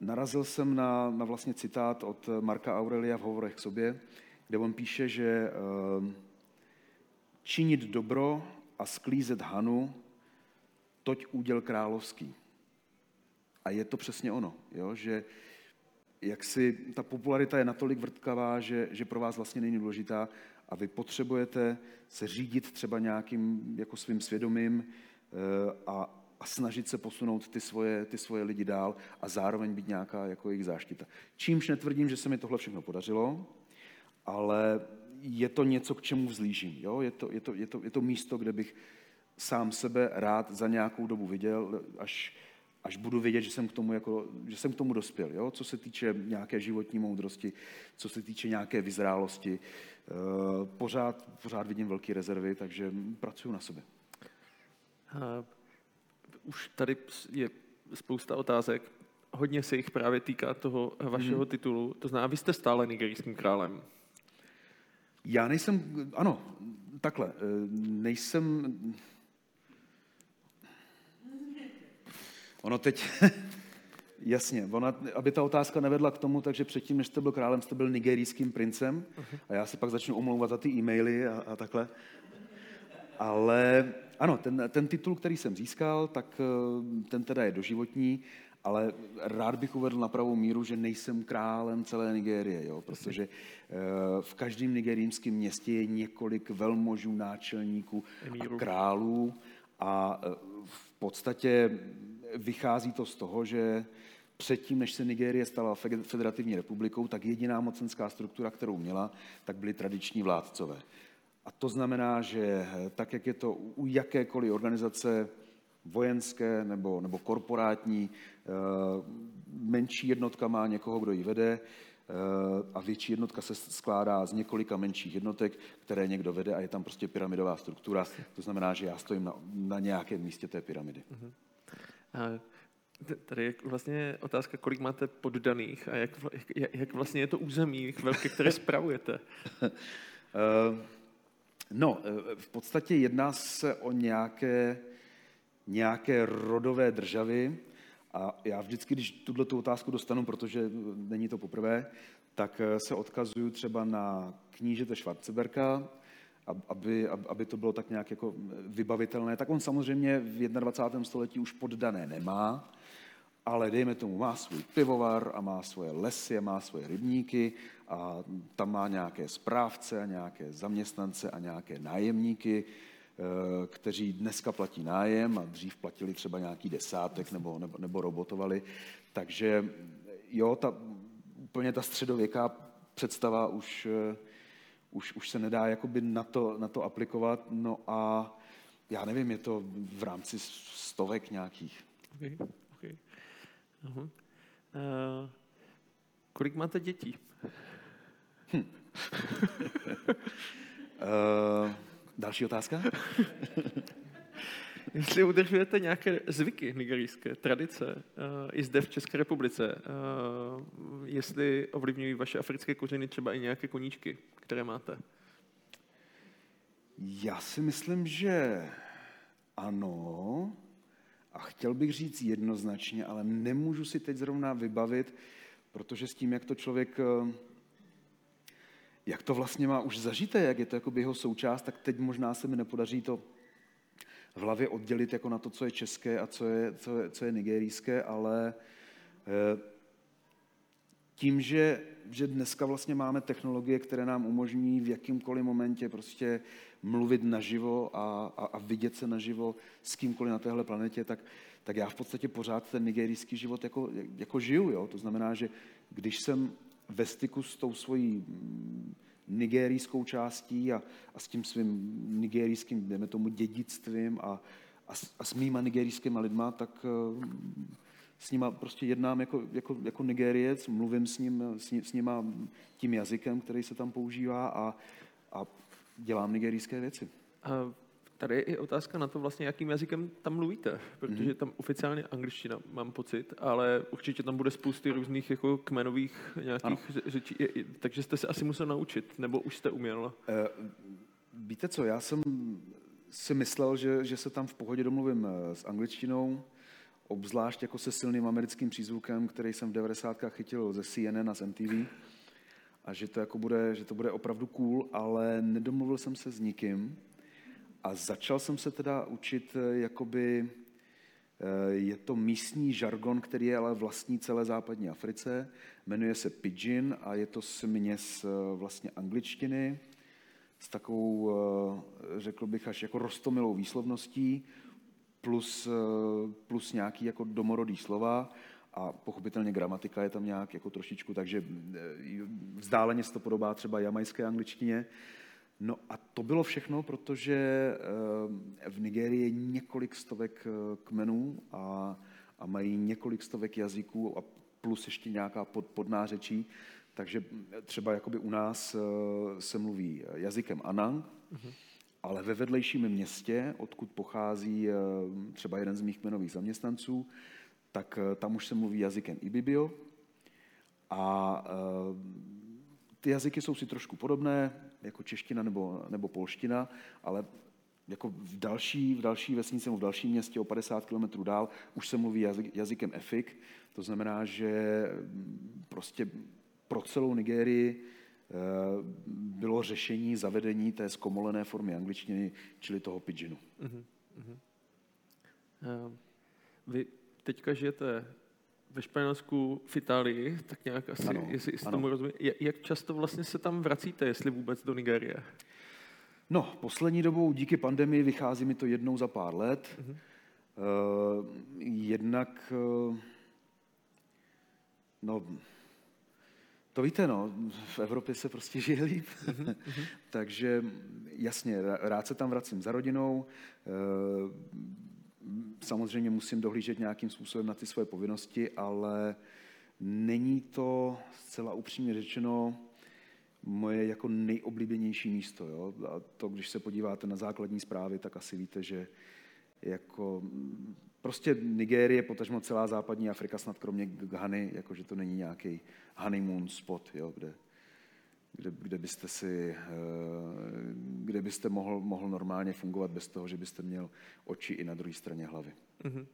narazil jsem na, na vlastně citát od Marka Aurelia v Hovorech k sobě, kde on píše, že uh, činit dobro a sklízet hanu, toť úděl královský. A je to přesně ono, jo? že uh, jak si ta popularita je natolik vrtkavá, že, že pro vás vlastně není důležitá a vy potřebujete se řídit třeba nějakým jako svým svědomím eh, a, a snažit se posunout ty svoje, ty svoje lidi dál a zároveň být nějaká jako jejich záštita. Čímž netvrdím, že se mi tohle všechno podařilo, ale je to něco, k čemu vzlížím. Jo? Je, to, je, to, je, to, je to místo, kde bych sám sebe rád za nějakou dobu viděl, až, až budu vědět, že jsem k tomu, jako, že jsem k tomu dospěl. Jo? Co se týče nějaké životní moudrosti, co se týče nějaké vyzrálosti, eh, pořád, pořád vidím velké rezervy, takže pracuji na sobě. Uh, už tady je spousta otázek. Hodně se jich právě týká toho vašeho hmm. titulu. To znamená, vy jste stále nigerijským králem. Já nejsem, ano, takhle, eh, nejsem, Ono teď, jasně, ona, aby ta otázka nevedla k tomu, takže předtím, než jste byl králem, jste byl nigerijským princem a já se pak začnu omlouvat za ty e-maily a, a takhle. Ale ano, ten, ten titul, který jsem získal, tak eh, ten teda je doživotní, ale rád bych uvedl na pravou míru, že nejsem králem celé Nigérie, jo, protože eh, v každém nigerijském městě je několik velmožů, náčelníků a králů a eh, v podstatě vychází to z toho, že předtím, než se Nigérie stala federativní republikou, tak jediná mocenská struktura, kterou měla, tak byly tradiční vládcové. A to znamená, že tak, jak je to u jakékoliv organizace vojenské nebo, nebo korporátní, eh, menší jednotka má někoho, kdo ji vede, eh, a větší jednotka se skládá z několika menších jednotek, které někdo vede a je tam prostě pyramidová struktura. To znamená, že já stojím na, na nějakém místě té pyramidy. Uh-huh. A tady je vlastně otázka, kolik máte poddaných a jak, jak, jak vlastně je to území velké, které spravujete? uh, No, eh, v podstatě jedná se o nějaké, nějaké rodové državy a já vždycky, když tuto otázku dostanu, protože není to poprvé, tak eh, se odkazuju třeba na knížete Schwarzenberka, aby, aby to bylo tak nějak jako vybavitelné. Tak on samozřejmě v 21. století už poddané nemá, ale dejme tomu, má svůj pivovar a má svoje lesy a má svoje rybníky a tam má nějaké správce a nějaké zaměstnance a nějaké nájemníky, eh, kteří dneska platí nájem a dřív platili třeba nějaký desátek nebo, nebo, nebo robotovali. Takže jo, ta, úplně ta středověká představa už, eh, už, už se nedá jakoby na to, na to aplikovat. No a já nevím, je to v rámci stovek nějakých. Okay, okay. Uh-huh. Uh, kolik máte dětí? Hm. uh, další otázka? Jestli udržujete nějaké zvyky nigerijské, tradice uh, i zde v České republice, uh, jestli ovlivňují vaše africké kořeny třeba i nějaké koníčky, které máte? Já si myslím, že ano. A chtěl bych říct jednoznačně, ale nemůžu si teď zrovna vybavit, protože s tím, jak to člověk jak to vlastně má už zažité, jak je to jako jeho součást, tak teď možná se mi nepodaří to v hlavě oddělit jako na to, co je české a co je, co je, co je nigerijské, ale eh, tím, že, že dneska vlastně máme technologie, které nám umožní v jakýmkoliv momentě prostě mluvit naživo a, a, a vidět se naživo s kýmkoliv na téhle planetě, tak, tak já v podstatě pořád ten nigerijský život jako, jako žiju. Jo? To znamená, že když jsem ve styku s tou svojí nigerijskou částí a, a s tím svým nigerijským, jdeme tomu, dědictvím a, a, s, a s mýma nigerijskýma lidma, tak uh, s nima prostě jednám jako, jako, jako Nigériec, mluvím s, ním, s, s nima tím jazykem, který se tam používá a, a dělám nigerijské věci. A tady je i otázka na to vlastně, jakým jazykem tam mluvíte, protože mm. tam oficiálně angličtina, mám pocit, ale určitě tam bude spousty různých jako kmenových nějakých ano. řečí, takže jste se asi musel naučit, nebo už jste uměl? Uh, víte co, já jsem si myslel, že, že se tam v pohodě domluvím eh, s angličtinou, obzvlášť jako se silným americkým přízvukem, který jsem v 90. chytil ze CNN a z MTV a že to, jako bude, že to bude opravdu cool, ale nedomluvil jsem se s nikým a začal jsem se teda učit eh, jakoby, eh, je to místní žargon, který je ale vlastní celé západní Africe, jmenuje se Pidgin a je to směs eh, vlastně angličtiny s takovou, řekl bych, až jako rostomilou výslovností, plus, plus nějaký jako domorodý slova a pochopitelně gramatika je tam nějak jako trošičku, takže vzdáleně se to podobá třeba jamajské angličtině. No a to bylo všechno, protože eh, v Nigerii je několik stovek eh, kmenů a, a mají několik stovek jazyků a plus ještě nějaká pod, podnářečí. Takže třeba jakoby u nás eh, se mluví jazykem Anang, uh-huh. ale ve vedlejším městě, odkud pochází třeba jeden z mých kmenových zaměstnanců, tak tam už se mluví jazykem Ibibio. A ty jazyky jsou si trošku podobné, jako čeština nebo, nebo polština, ale jako v další, v další vesnici nebo v dalším městě o 50 km dál už se mluví jazyk, jazykem efik. To znamená, že prostě pro celou Nigérii eh, bylo řešení zavedení té zkomolené formy angličtiny, čili toho pidginu. Uh-huh, uh-huh. Uh, vy teďka žijete ve Španělsku, v Itálii, tak nějak asi, ano, jestli, jestli ano. tomu rozumím. Jak často vlastně se tam vracíte, jestli vůbec do Nigérie? No, poslední dobou díky pandemii vychází mi to jednou za pár let. Uh-huh. jednak, eh, no, to víte, no, v Evropě se prostě žije líp. Mm-hmm. Takže jasně, rád se tam vracím za rodinou. Eh, samozřejmě musím dohlížet nějakým způsobem na ty svoje povinnosti, ale není to zcela upřímně řečeno moje jako nejoblíbenější místo. Jo? A to, když se podíváte na základní zprávy, tak asi víte, že jako prostě Nigérie, potažmo celá západní Afrika, snad kromě Ghany, jakože to není nějaký honeymoon spot, jo, kde, kde, kde byste si, eh, kde byste mohl, mohl normálně fungovat bez toho, že byste měl oči i na druhé straně hlavy. Mm-hmm.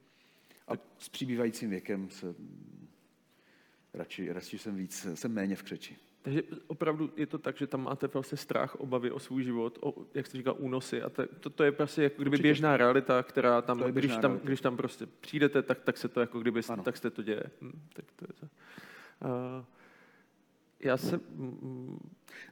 A s přibývajícím věkem se radši, radši jsem víc, jsem méně v křeči. Takže opravdu je to tak, že tam máte vlastně strach, obavy o svůj život, o, jak jste říkal, únosy a to, to, to je prostě jako kdyby Určitě. běžná realita, která tam, když tam, realita. když tam prostě přijdete, tak, tak se to jako kdyby, ano. tak se to děje. Hm, tak to je to. Uh, já se...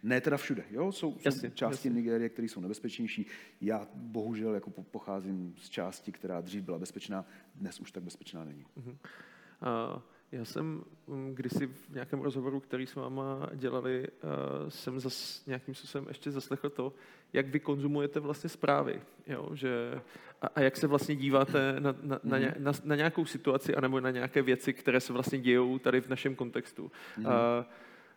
Ne teda všude, jo? Jsou, jasně, jsou části jasně. Nigérie, které jsou nebezpečnější. Já bohužel jako pocházím z části, která dřív byla bezpečná, dnes už tak bezpečná není. Uh-huh. Uh, já jsem mm, kdysi v nějakém rozhovoru, který s váma dělali, uh, jsem zas nějakým způsobem ještě zaslechl to, jak vy konzumujete vlastně zprávy. Jo? Že, a, a jak se vlastně díváte na, na, na, mhm. na, na nějakou situaci anebo na nějaké věci, které se vlastně dějou tady v našem kontextu. Uh,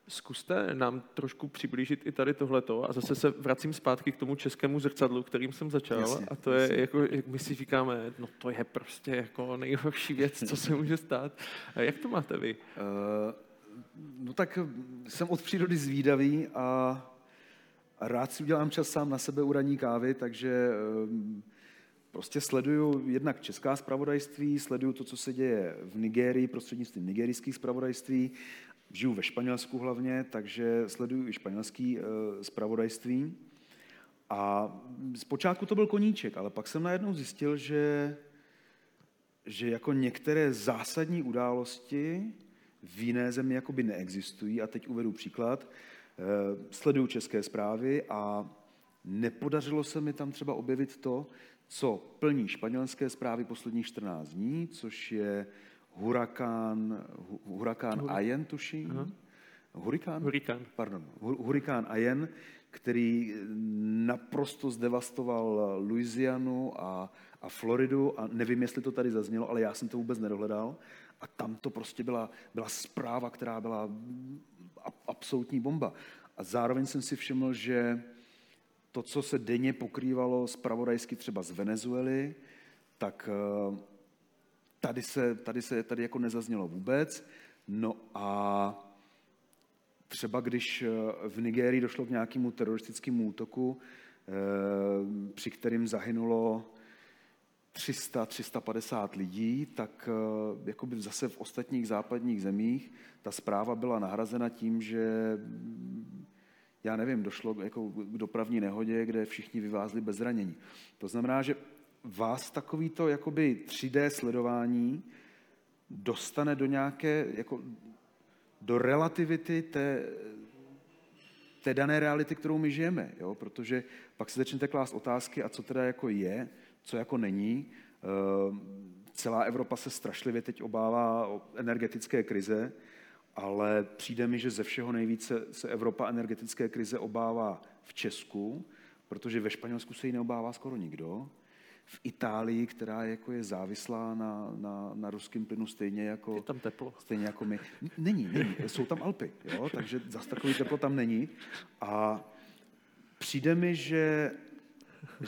Zkuste nám trošku přiblížit i tady tohleto a zase se vracím zpátky k tomu českému zrcadlu, kterým jsem začal jasně, a to jasně. je jako, jak my si říkáme, no to je prostě jako nejhorší věc, co se může stát. A jak to máte vy? Uh, no tak jsem od přírody zvídavý a, rád si udělám čas sám na sebe u raní kávy, takže um, prostě sleduju jednak česká spravodajství, sleduju to, co se děje v Nigérii prostřednictvím nigerijských spravodajství žiju ve Španělsku hlavně, takže sleduju i španělský zpravodajství. Eh, a zpočátku to byl koníček, ale pak jsem najednou zjistil, že, že jako některé zásadní události v jiné zemi jakoby neexistují. A teď uvedu příklad. Eh, sleduju české zprávy a nepodařilo se mi tam třeba objevit to, co plní španělské zprávy posledních 14 dní, což je Hurikán, hurikán Hur... Ayen, tuším. Uh-huh. Hurikán? Hurikán. Pardon, hurikán Ayen, který naprosto zdevastoval Louisianu a, a Floridu a nevím, jestli to tady zaznělo, ale já jsem to vůbec nedohledal. A tam to prostě byla, byla zpráva, která byla absolutní bomba. A zároveň jsem si všiml, že to, co se denně pokrývalo zpravodajsky třeba z Venezuely, tak eh, tady se, tady se tady jako nezaznělo vůbec. No a třeba když eh, v Nigérii došlo k nějakému teroristickému útoku, eh, při kterým zahynulo 300-350 lidí, tak eh, jakoby zase v ostatních západních zemích ta zpráva byla nahrazena tím, že já nevím, došlo jako k dopravní nehodě, kde všichni vyvázli bez zranění. To znamená, že vás takovýto jakoby 3D sledování dostane do nějaké, jako do relativity té, té dané reality, kterou my žijeme, jo? protože pak si začnete klást otázky, a co teda jako je, co jako není. Ehm, celá Evropa se strašlivě teď obává o energetické krize, ale přijde mi, že ze všeho nejvíce se Evropa energetické krize obává v Česku, protože ve Španělsku se ji neobává skoro nikdo v Itálii, která jako je závislá na, na, na ruském plynu stejně jako, je tam teplo. stejně jako my. Není, není. Jsou tam Alpy, jo? takže zase takový teplo tam není. A přijde mi, že,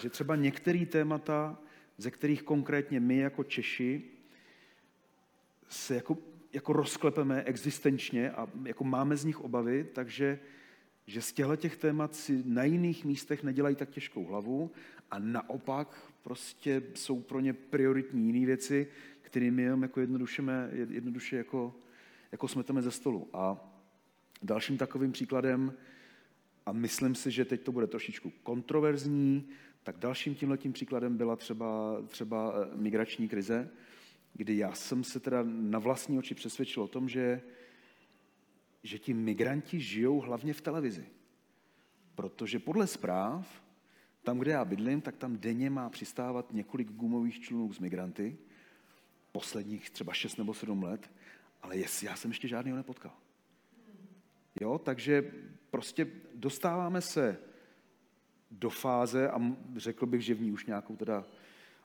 že třeba některé témata, ze kterých konkrétně my jako Češi se jako, jako rozklepeme existenčně a jako máme z nich obavy, takže že z těchto těch témat si na jiných místech nedělají tak těžkou hlavu a naopak prostě jsou pro ně prioritní jiné věci, které my jenom jako jednoduše, jednoduše jako, jako smeteme ze stolu. A dalším takovým příkladem, a myslím si, že teď to bude trošičku kontroverzní, tak dalším tímhletím příkladem byla třeba, třeba eh, migrační krize, kdy já jsem se teda na vlastní oči přesvědčil o tom, že, že ti migranti žijou hlavně v televizi. Protože podle zpráv tam, kde já bydlím, tak tam denně má přistávat několik gumových člunů s migranty. posledních třeba 6 nebo 7 let, ale jest, já jsem ještě žádného nepotkal. Jo, takže prostě dostáváme se do fáze, a řekl bych, že v ní už nějakou teda,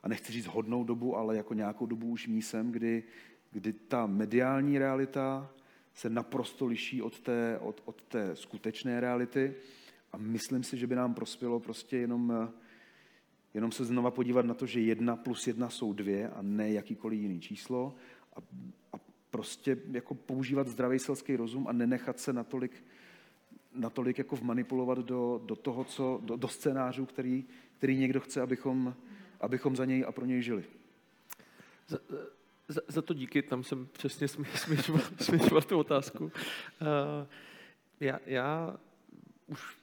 a nechci říct hodnou dobu, ale jako nějakou dobu už v ní jsem, kdy, kdy ta mediální realita se naprosto liší od té, od, od té skutečné reality a myslím si, že by nám prospělo prostě jenom, jenom se znova podívat na to, že jedna plus jedna jsou dvě a ne jakýkoliv jiný číslo a, a prostě jako používat zdravý selský rozum a nenechat se natolik, natolik jako vmanipulovat do, do toho, co, do, do scénářů, který, který někdo chce, abychom, abychom za něj a pro něj žili. Za, za, za to díky, tam jsem přesně směřoval tu otázku. Uh, já, já už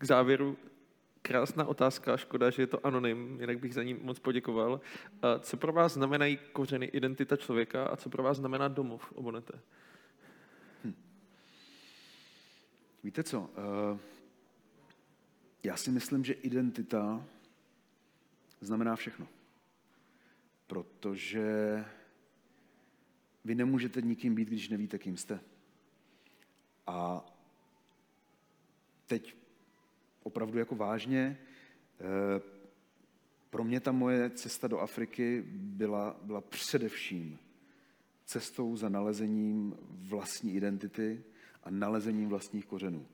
k závěru krásná otázka, škoda, že je to anonym, jinak bych za ní moc poděkoval. Co pro vás znamenají kořeny identita člověka a co pro vás znamená domov, obonete? Hm. Víte co, eh, já si myslím, že identita znamená všechno. Protože vy nemůžete nikým být, když nevíte, kým jste. A teď opravdu jako vážně. Eh, pro mě ta moje cesta do Afriky byla, byla především cestou za nalezením vlastní identity a nalezením vlastních kořenů.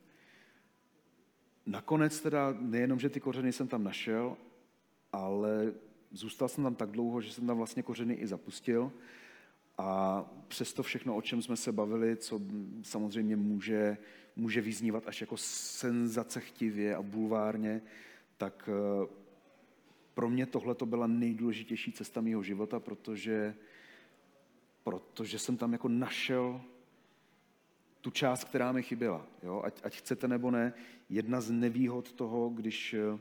Nakonec teda nejenom, že ty kořeny jsem tam našel, ale zůstal jsem tam tak dlouho, že jsem tam vlastně kořeny i zapustil. A přesto všechno, o čem jsme se bavili, co samozřejmě může může vyznívat až jako senzacechtivě a bulvárně, tak eh, pro mě tohle to byla nejdůležitější cesta mého života, protože, protože jsem tam jako našel tu část, která mi chyběla. Jo? Ať, ať chcete nebo ne, jedna z nevýhod toho, když, eh,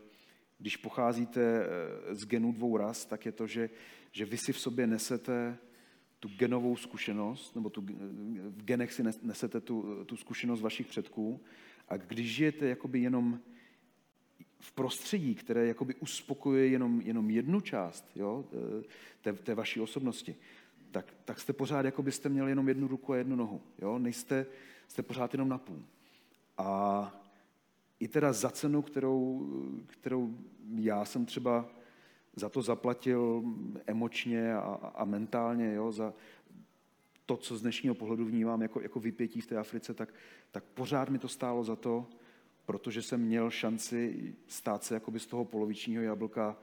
když pocházíte eh, z genů dvou ras, tak je to, že, že vy si v sobě nesete tu genovou zkušenost, nebo tu, v genech si nesete tu, tu zkušenost vašich předků a když žijete jakoby jenom v prostředí, které jakoby uspokojuje jenom, jenom jednu část jo, té, té vaší osobnosti, tak, tak jste pořád, jako byste měli jenom jednu ruku a jednu nohu. Jo? Nejste, jste pořád jenom na půl. A i teda za cenu, kterou, kterou já jsem třeba za to zaplatil emočně a, a mentálně, jo, za to, co z dnešního pohledu vnímám jako, jako vypětí v té Africe, tak, tak pořád mi to stálo za to, protože jsem měl šanci stát se jakoby z toho polovičního jablka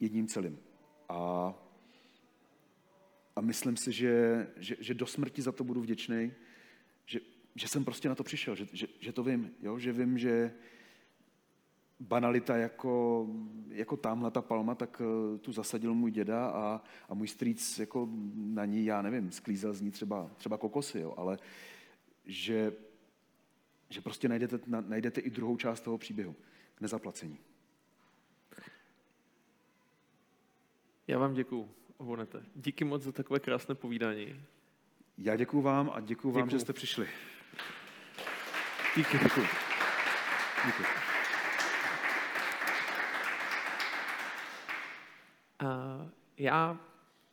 jedním celým. A, a myslím si, že, že, že do smrti za to budu vděčný, že, že jsem prostě na to přišel, že, že, že to vím, jo? že vím, že, banalita jako, jako tamhle ta palma, tak eh, tu zasadil můj děda a, a můj strýc jako na ní, já nevím, sklízel z ní třeba, třeba kokosy, jo, ale že, že prostě najdete, najdete i druhou část toho příběhu k nezaplacení. Já vám děkuju, Honete. Díky moc za takové krásné povídání. Já děkuju vám a děkuju vám, že jste přišli. Díky. Děkuju. Děkuju. Já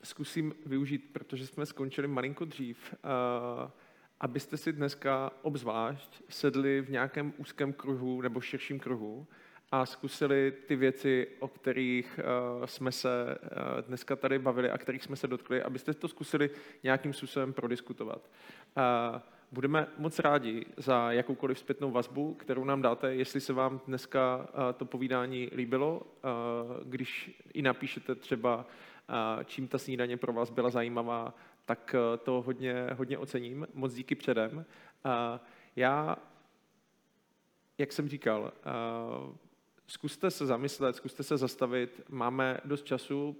zkusím využít, protože jsme skončili malinko dřív, uh, abyste si dneska obzvlášť sedli v nějakém úzkém kruhu nebo širším kruhu a zkusili ty věci, o kterých uh, jsme se uh, dneska tady bavili a kterých jsme se dotkli, abyste to zkusili nějakým způsobem prodiskutovat. Budeme moc rádi za jakoukoliv zpětnou vazbu, kterou nám dáte, jestli se vám dneska to povídání líbilo, když i napíšete třeba čím ta snídaně pro vás byla zajímavá, tak eh, to hodně, hodně ocením. Moc díky předem. Já, jak jsem říkal, eh, zkuste se zamyslet, zkuste se zastavit. Máme dost času,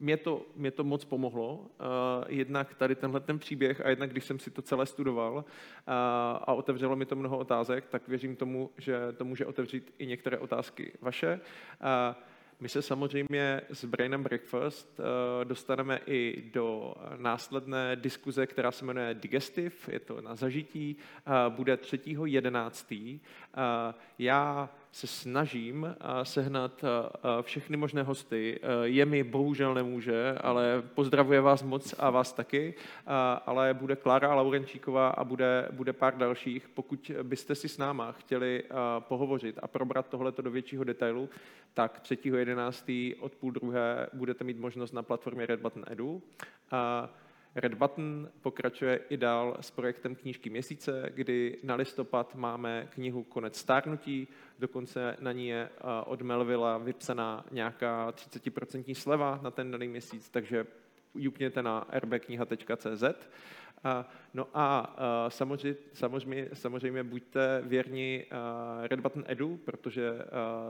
mě to, mě to moc pomohlo. Uh, jednak tady tenhle ten příběh a jednak když jsem si to celé studoval uh, a otevřelo mi to mnoho otázek, tak věřím tomu, že to může otevřít i některé otázky vaše. Uh, my se samozřejmě s Brainem Breakfast eh, dostaneme i do následné diskuze, která se jmenuje Digestive, je to na zažití, bude 3.11. Já se snažím sehnat všechny možné hosty. Je mi bohužel nemůže, ale pozdravuje vás moc a vás taky, ale bude Klára Laurenčíková a bude, bude pár dalších. Pokud byste si s náma chtěli pohovořit a probrat tohleto do většího detailu, tak 3.11. od půl druhé budete mít možnost na platformě Red Button Edu. Red Button pokračuje i dál s projektem knížky měsíce, kdy na listopad máme knihu Konec stárnutí, dokonce na ní je od Melvilla vypsaná nějaká 30% sleva na ten daný měsíc, takže jukněte na rbkniha.cz. No a samozřejmě, samozřejmě, samozřejmě buďte věrni Red Button Edu, protože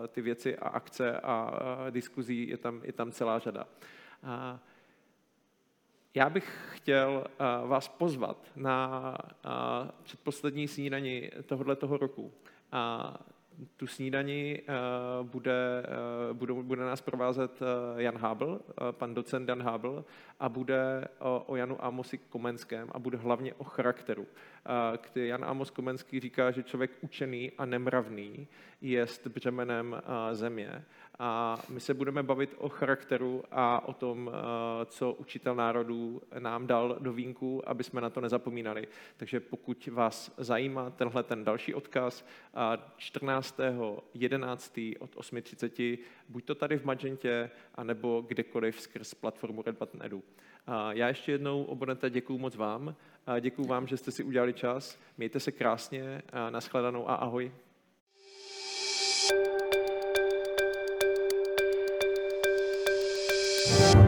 ty věci a akce a diskuzí je tam, je tam celá řada. Já bych chtěl uh, vás pozvat na uh, předposlední snídani tohoto roku. A tu snídani uh, bude, uh, bude, nás provázet Jan Hábl, pan docent Jan Hábl, a bude o, Janu Amosi Komenském a bude hlavně o charakteru. Kdy Jan Amos Komenský říká, že člověk učený a nemravný je břemenem země a my se budeme bavit o charakteru a o tom, eh, co učitel národů nám dal do vínku, aby jsme na to nezapomínali. Takže pokud vás zajímá tenhle ten další odkaz, 14.11. od 8.30, buď to tady v Magentě, anebo kdekoliv skrz platformu Red Button Edu. Já ještě jednou, obonete, děkuji moc vám. Děkuji vám, že jste si udělali čas. Mějte se krásně, nashledanou a ahoj. thank you Bye.